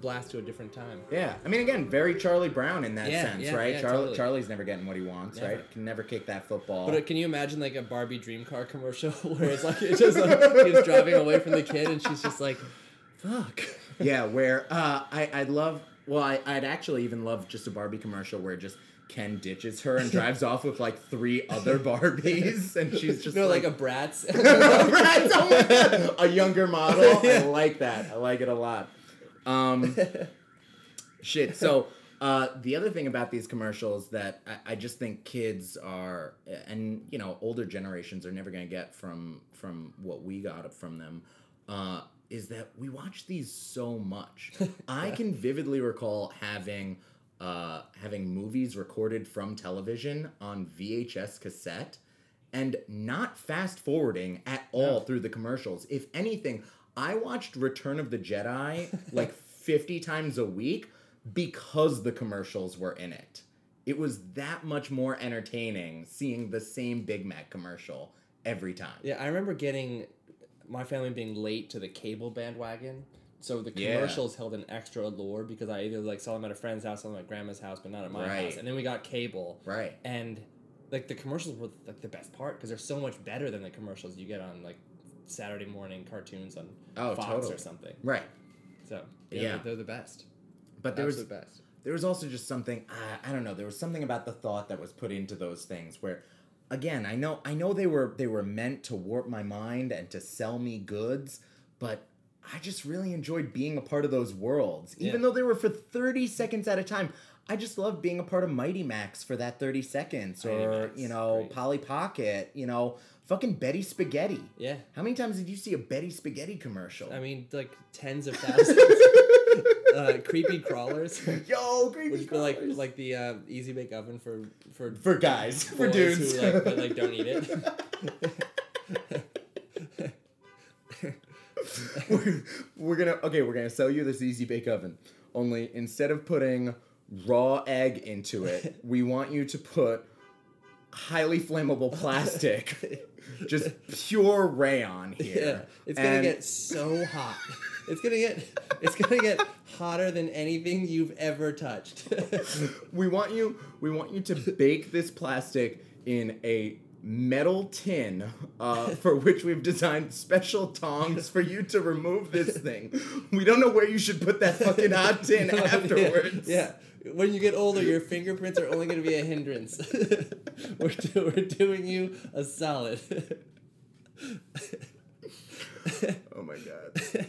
blast to a different time. Yeah. I mean, again, very Charlie Brown in that Yeah, sense, yeah, right? yeah, Charlie, totally. Charlie's never getting what he wants, Never. right? Can never kick that football. But uh, can you imagine like a Barbie dream car commercial *laughs* where it's like it's just like he's *laughs* driving away from the kid and she's just like, "Fuck." yeah, where uh, I I'd love. Well, I, I'd actually even love just a Barbie commercial where just Ken ditches her and drives off with like three other *laughs* Barbies, and she's just No, like, like a Bratz. *laughs* *laughs* Right, oh my God. a younger model. I like that. I like it a lot. Um, shit. So uh, the other thing about these commercials that I, I just think kids are, and you know, older generations are never going to get from from what we got from them. Uh, is that we watch these so much. I can vividly recall having uh, having movies recorded from television on VHS cassette and not fast forwarding at all through the commercials. If anything, I watched Return of the Jedi *laughs* like 50 times a week because the commercials were in it. It was that much more entertaining seeing the same Big Mac commercial every time. Yeah, I remember getting my family being late to the cable bandwagon. So the Yeah. commercials held an extra allure because I either like saw them at a friend's house, saw them at grandma's house, but not at my Right. house. And then we got cable, Right. and like the commercials were like the best part because they're so much better than the commercials you get on like Saturday morning cartoons on Oh, Fox totally. or something. Right. So yeah, Yeah. They're, they're the best. But there was Absolute best. there was also just something I, I don't know there was something about the thought that was put into those things where again i know i know they were they were meant to warp my mind and to sell me goods but i just really enjoyed being a part of those worlds even Yeah. though they were for 30 seconds at a time i just love being a part of mighty max for that 30 seconds or Max, you know great. polly pocket you know fucking betty spaghetti Yeah. how many times did you see a betty spaghetti commercial I mean, like tens of *laughs* thousands. *laughs* uh, creepy crawlers. *laughs* yo creepy Which be like crawlers. like the uh, easy bake oven for for for guys for dudes who like but like don't eat it. We're, *laughs* we're gonna okay we're gonna sell you this easy bake oven only instead of putting raw egg into it *laughs* we want you to put highly flammable *laughs* plastic just pure rayon here. yeah, it's gonna get so hot. It's gonna get it's gonna get hotter than anything you've ever touched. we want you we want you to bake this plastic in a metal tin uh, *laughs* for which we've designed special tongs for you to remove this thing we don't know where you should put that fucking hot *laughs* tin *laughs* Yeah, afterwards Yeah. When you get older, your fingerprints are only going to be a hindrance. we're, do- we're doing you a solid. oh my god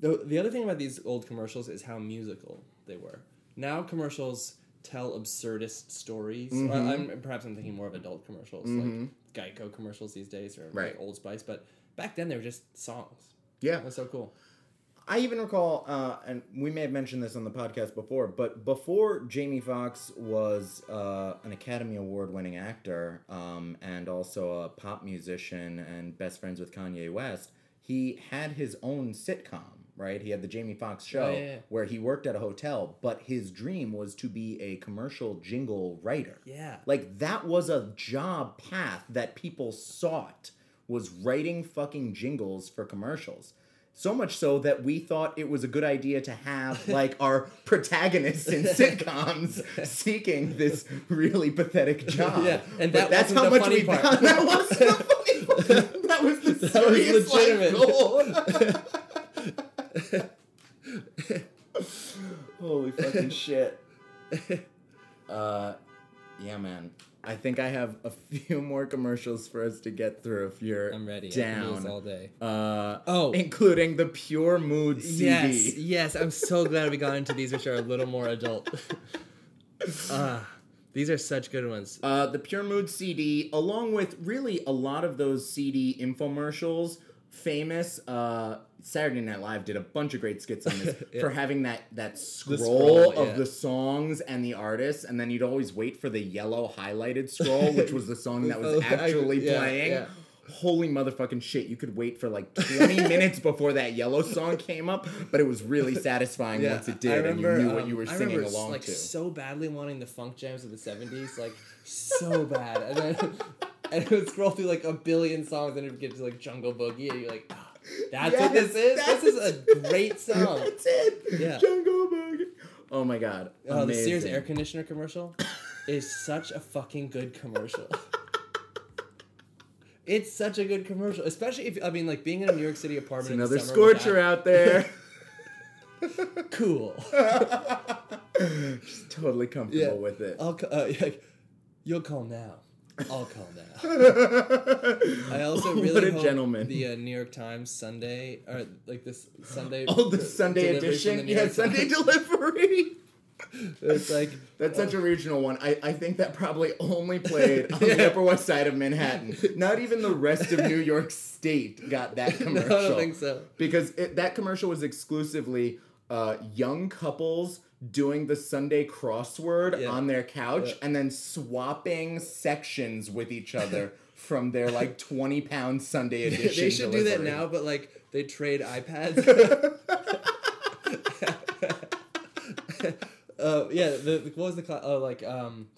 the, the other thing about these old commercials is how musical they were. Now commercials tell absurdist stories. Or Mm-hmm. I'm, perhaps I'm thinking more of adult commercials, like Geico commercials these days, or like Old Spice. But back then they were just songs. yeah That's so cool. I even recall, uh, and we may have mentioned this on the podcast before, but before Jamie Foxx was uh, an Academy Award winning actor um, and also a pop musician and best friends with Kanye West, he had his own sitcom, right? He had the Jamie Foxx show Oh, yeah, yeah. where he worked at a hotel, but his dream was to be a commercial jingle writer. Yeah. Like that was a job path that people sought was writing fucking jingles for commercials. So much so that we thought it was a good idea to have *laughs* like our protagonists in sitcoms *laughs* seeking this really pathetic job. Yeah, and that that's how the much funny we part. found. *laughs* That was the funny part. That was the That was serious life legitimate. goal. Holy fucking *laughs* shit. Uh, yeah, man. I think I have a few more commercials for us to get through if you're I'm ready. I can do this down. all day. Uh, Oh. including the Pure Mood CD. Yes, yes. I'm so glad we got into these, which are a little more adult. *laughs* Ah, these are such good ones. Uh, the Pure Mood CD, along with really a lot of those CD infomercials, famous. Uh, Saturday Night Live did a bunch of great skits on this *laughs* Yeah. for having that that scroll, scroll, of yeah. the songs and the artists, and then you'd always wait for the yellow highlighted scroll, which was the song that was *laughs* Oh, I- actually yeah, playing. Holy motherfucking shit! You could wait for like twenty *laughs* minutes before that yellow song came up, but it was really satisfying once it did, and you knew what um, you were I singing remember, along like, to. so badly wanting the funk jams of the 70s, like, so bad. And then and it would scroll through like a billion songs and it would get to like Jungle Boogie, and you're like, ah, that's what this is? This is a great *laughs* song. That's it. Yeah. Jungle Bug. Oh my god. Oh, the Sears air conditioner commercial is such a fucking good commercial. *laughs* It's such a good commercial, especially if I mean, like being in a New York City apartment. the Another scorcher that- out there. *laughs* Cool. Just totally comfortable Yeah. with it. I'll uh, you'll call now. I'll call *laughs* that. I also really what a hope gentleman. the uh, New York Times Sunday or like this Sunday. *laughs* oh, the Sunday edition. Yeah, York Sunday Times. *laughs* delivery. It's like That's such a regional one. I, I think that probably only played on the Upper West Side of Manhattan. Not even the rest of New York State got that no, commercial. I don't think so. because it, that commercial was exclusively uh, young couples doing the Sunday crossword Yeah. on their couch Yeah. and then swapping sections with each other *laughs* from their like 20 pound Sunday edition. they should do that now, but like they trade iPads. *laughs* uh, yeah, the, the what was the cla- oh like um,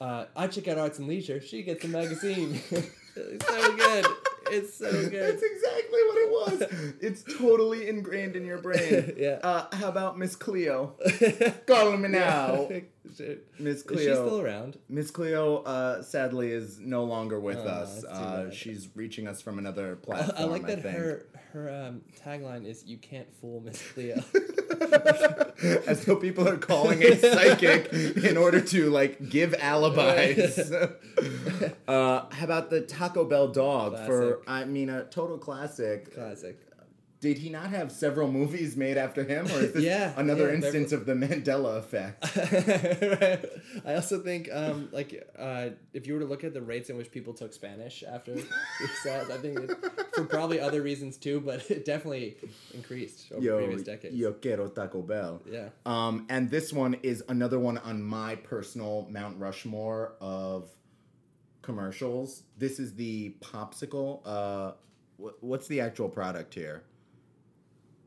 uh, I check out Arts and Leisure. She gets a magazine. *laughs* so good. It's so *laughs* good. That's exactly what it was. It's totally ingrained in your brain. *laughs* Yeah. Uh, how about Miss Cleo? *laughs* Call me now. Is Miss she Cleo. still around? Miss Cleo, uh, sadly, is no longer with Oh, us. Uh, she's reaching us from another I, platform. I like that think. her her um, tagline is "You can't fool Miss Cleo." *laughs* As though people are calling a psychic in order to like give alibis. *laughs* uh, how about the Taco Bell dog for? I mean, a total classic. Classic. Did he not have several movies made after him, or is this *laughs* Yeah, another yeah, instance of the Mandela effect? *laughs* I also think, um, like, uh, if you were to look at the rates in which people took Spanish after *laughs* I think it, for probably other reasons too, but it definitely increased over Yo, previous decades. yo quiero Taco Bell. Yeah. Um, and this one is another one on my personal Mount Rushmore of commercials. This is the popsicle. Uh, wh- what's the actual product here?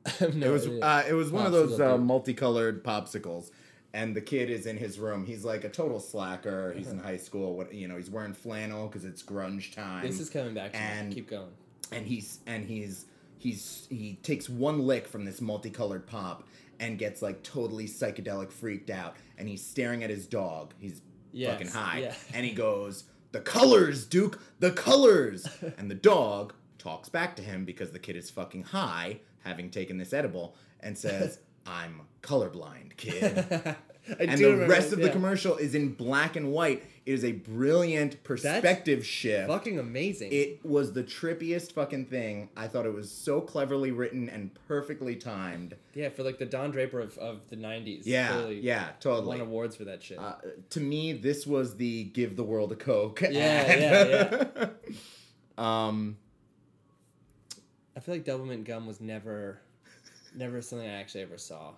*laughs* no, it was idea. uh, it was one of those uh, multicolored popsicles, and the kid is in his room. He's like a total slacker. He's in high school. What you know? He's wearing flannel because it's grunge time. this is coming back to me. and- Keep going. and he's and he's he's he takes one lick from this multicolored pop and gets like totally psychedelic freaked out and he's staring at his dog he's Yes, fucking high yeah. *laughs* and he goes the colors duke the colors *laughs* and the dog talks back to him because the kid is fucking high having taken this edible and says *laughs* i'm colorblind kid *laughs* I and the rest of the commercial is in black and white it is a brilliant perspective shift Fucking amazing. it was the trippiest fucking thing. I thought it was so cleverly written and perfectly timed. yeah, for like the Don Draper of, of the '90s. Yeah, clearly yeah, totally. Won totally. awards for that shit. Uh, to me, this was the "Give the World a Coke." Yeah, ad. *laughs* um, I feel like Doublemint gum was never, never something I actually ever saw.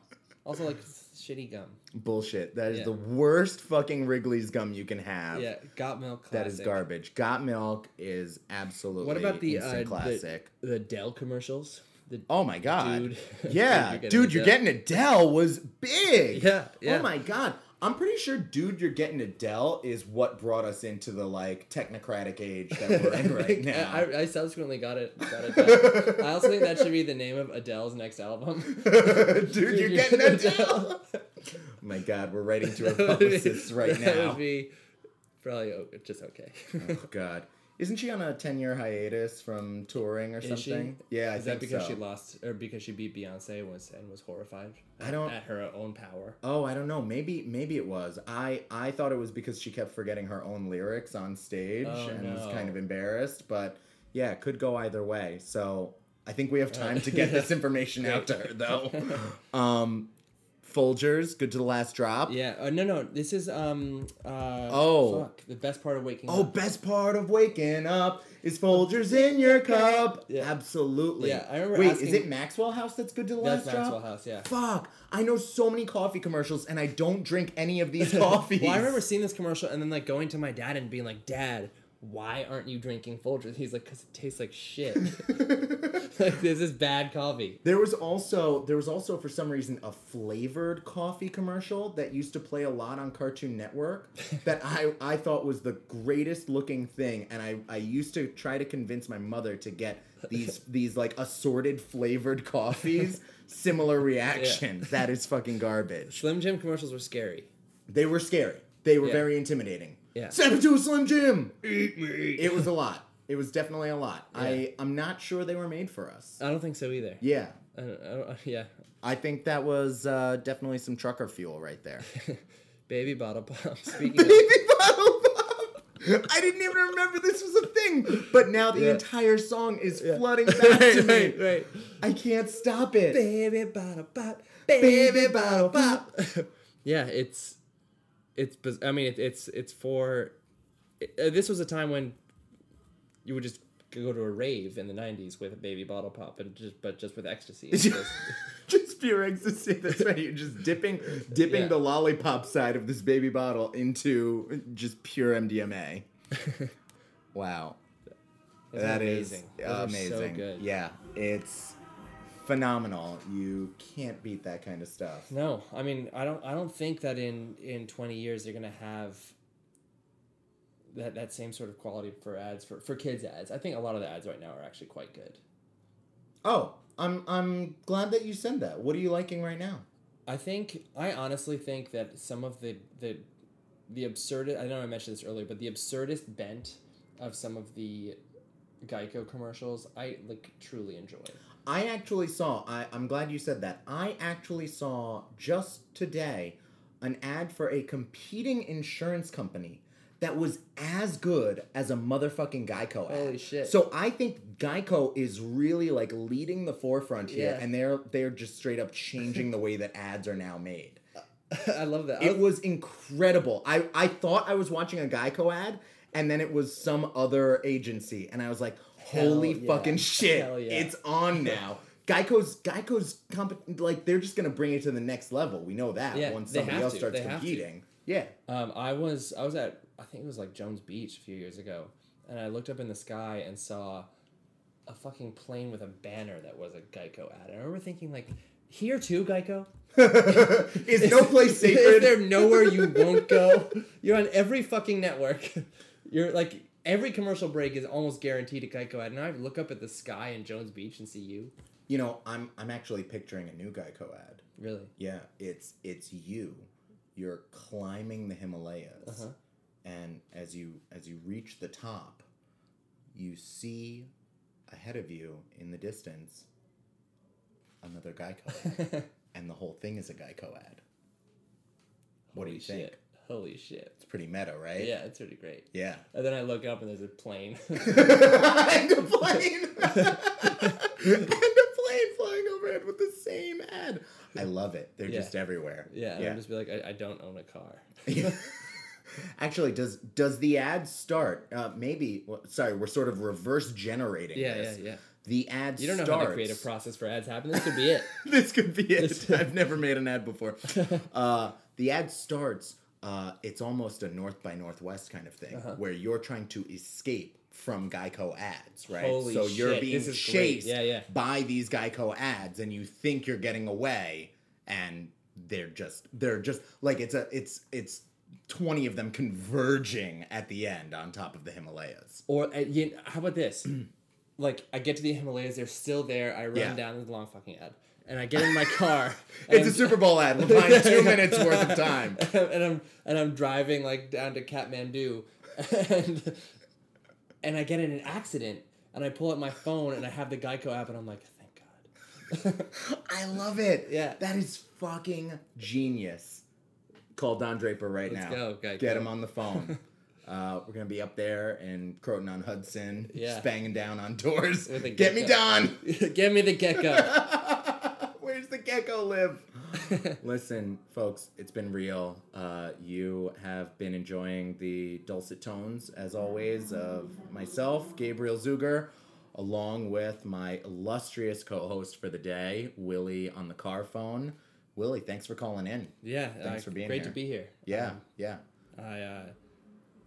Also, like shitty gum. bullshit. That is Yeah. the worst fucking Wrigley's gum you can have. Yeah, got milk. That is garbage. Got milk is absolutely What about the uh, instant the, classic. the Dell commercials? The Oh my god. Dude. *laughs* Yeah. Dude, You're getting Adele was *laughs* big. Yeah, yeah. Oh my god. I'm pretty sure Dude, You're Getting Adele is what brought us into the like technocratic age that we're in *laughs* right now. I, I subsequently got it. Got it. I also think that should be the name of Adele's next album. *laughs* Dude, you're You're getting Getting Adele. oh *laughs* my god, we're writing to our That be- publicists right That now. would be probably just okay. oh god. Isn't she on a ten year hiatus from touring or Is she? something? Yeah, I Is think that because so. she lost or because she beat Beyonce and was and was horrified? I don't- at her own power. Oh, I don't know. Maybe maybe it was. I I thought it was because she kept forgetting her own lyrics on stage Oh, and was kind of embarrassed. But yeah, it could go either way. So I think we have time to get this information out to her, though. *laughs* um, Folgers, good to the last drop. Yeah. Uh, no, no. This is um. Uh, Oh. Fuck. The best part of waking up. Oh, up. best part of waking up is Folgers in your cup. Yeah. Absolutely. Yeah, I remember Wait, asking- is it Maxwell House that's good to the last drop? Maxwell? House. Yeah. Fuck, I know so many coffee commercials and I don't drink any of these coffees. *laughs* Well, I remember seeing this commercial and then like going to my dad and being like, "Dad, why aren't you drinking Folgers?" He's like, "Cause it tastes like shit. *laughs* *laughs* like this is bad coffee." There was also there was also for some reason a flavored coffee commercial that used to play a lot on Cartoon Network *laughs* that I I thought was the greatest looking thing and I I used to try to convince my mother to get these these like assorted flavored coffees similar reaction that is fucking garbage Slim Jim commercials were scary. they were scary they were Yeah. very intimidating Yeah. step into a slim jim eat me it was a lot it was definitely a lot I I'm not sure they were made for us I don't think so either. yeah I don't, I don't, *laughs* yeah. I think that was uh, definitely some trucker fuel right there. *laughs* Baby bottle pop. *laughs* Speaking of, Baby bottle pop. I didn't even remember this was a thing, but now the Yeah. entire song is Yeah. flooding back to right, me. right, right. I can't stop it. Baby bottle pop. Baby bottle pop. yeah, it's it's. I mean, it, it's it's for. Uh, this was a time when you would just go to a rave in the '90s with a baby bottle pop, and just but just with ecstasy. *laughs* Just- just pure ecstasy. That's right. You're just dipping, *laughs* dipping Yeah. the lollipop side of this baby bottle into just pure MDMA. *laughs* wow, Those that are is amazing. Are amazing. so good. Yeah, it's phenomenal. You can't beat that kind of stuff. No, I mean, I don't. I don't think that in in twenty years they're gonna have that that same sort of quality for ads for for kids ads. I think a lot of the ads right now are actually quite good. Oh, I'm I'm glad that you said that. What are you liking right now? I think I honestly think that some of the the the absurd I don't know I mentioned this earlier, but the absurdist bent of some of the Geico commercials I like truly enjoy. I actually saw. I I'm glad you said that. I actually saw just today an ad for a competing insurance company that was as good as a motherfucking Geico ad. Holy shit. So I think Geico is really like leading the forefront here, Yeah. and they're they're just straight up changing the way that ads are now made. *laughs* I love that. It was incredible. I, I thought I was watching a Geico ad, and then it was some other agency, and I was like, "Holy yeah. fucking shit! Yeah. It's on now." *laughs* Geico's Geico's comp- like they're just gonna bring it to the next level. We know that Yeah, once somebody else to. starts They competing. Yeah. Um, I was I was at I think it was like Jones Beach a few years ago, and I looked up in the sky and saw a fucking plane with a banner that was a Geico ad. And I remember thinking like, here too, Geico. *laughs* Is no place *laughs* Is sacred? there nowhere you won't go? You're on every fucking network. You're like every commercial break is almost guaranteed a Geico ad. And I look up at the sky in Jones Beach and see you. You know, I'm I'm actually picturing a new Geico ad. Really? Yeah, it's it's you. You're climbing the Himalayas, Uh-huh. and as you as you reach the top, you see ahead of you in the distance another Geico, ad, *laughs* and the whole thing is a Geico ad. What do Holy you think? Holy shit. It's pretty meta, right? Yeah, it's pretty great. Yeah. And then I look up and there's a plane. *laughs* and a plane. *laughs* and a plane flying overhead with the same ad. I love it. They're Yeah. just everywhere. yeah, and I'm just be like, I, I don't own a car. Yeah. *laughs* Actually, does does the ad start? Uh, maybe. Well, sorry, we're sort of reverse generating Yeah, this. yeah, yeah. The ad You don't know starts. how the creative process for ads happen. This could be it. this could be it. This- I've never made an ad before. Uh, the ad starts. Uh, it's almost a North by Northwest kind of thing, Uh-huh. where you're trying to escape from Geico ads, right? Holy so you're being this is great. chased Yeah, yeah. by these Geico ads, and you think you're getting away, and they're just they're just like it's a it's it's 20 of them converging at the end on top of the Himalayas. Or uh, you how about this? *clears throat* like I get to the Himalayas, they're still there. I run Yeah. down the long fucking ad, and I get in my car. *laughs* It's a Super Bowl ad. We're *laughs* buying two minutes worth of time. *laughs* and I'm and I'm driving like down to Kathmandu, and and I get in an accident, and I pull up my phone, and I have the Geico app, and I'm like, thank God. I love it. Yeah. That is fucking genius. Call Don Draper right Let's now. go, Geico. Get him on the phone. uh, we're gonna be up there and Croton on Hudson, Yeah. just banging down on doors. Get me. Don. Give me the gecko. Where's the gecko live? *laughs* Listen, folks, it's been real. Uh, you have been enjoying the dulcet tones, as always, of myself, Gabriel Zuger, along with my illustrious co host for the day, Willie on the car phone. Willie, thanks for calling in. yeah, Thanks uh, for being great here. Great to be here. Yeah, Um, yeah. I uh,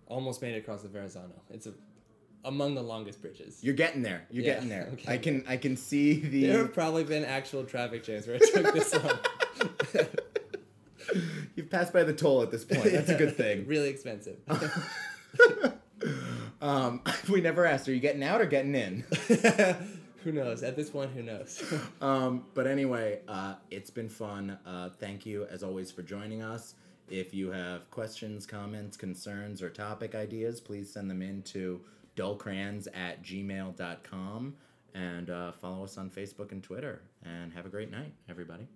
almost made it across the Verrazano. It's a, among the longest bridges. You're getting there. You're Yeah, getting there. *laughs* okay. I can I can see the there have probably been actual traffic jams where it took this long. *laughs* You've passed by the toll at this point. That's a good *laughs* thing. really expensive. Um, we never asked, are you getting out or getting in? who knows? At this point, who knows? Um, but anyway, uh, it's been fun. Uh, thank you, as always, for joining us. If you have questions, comments, concerns, or topic ideas, please send them in to dullcrans at gmail.com and uh, follow us on Facebook and Twitter. And have a great night, everybody.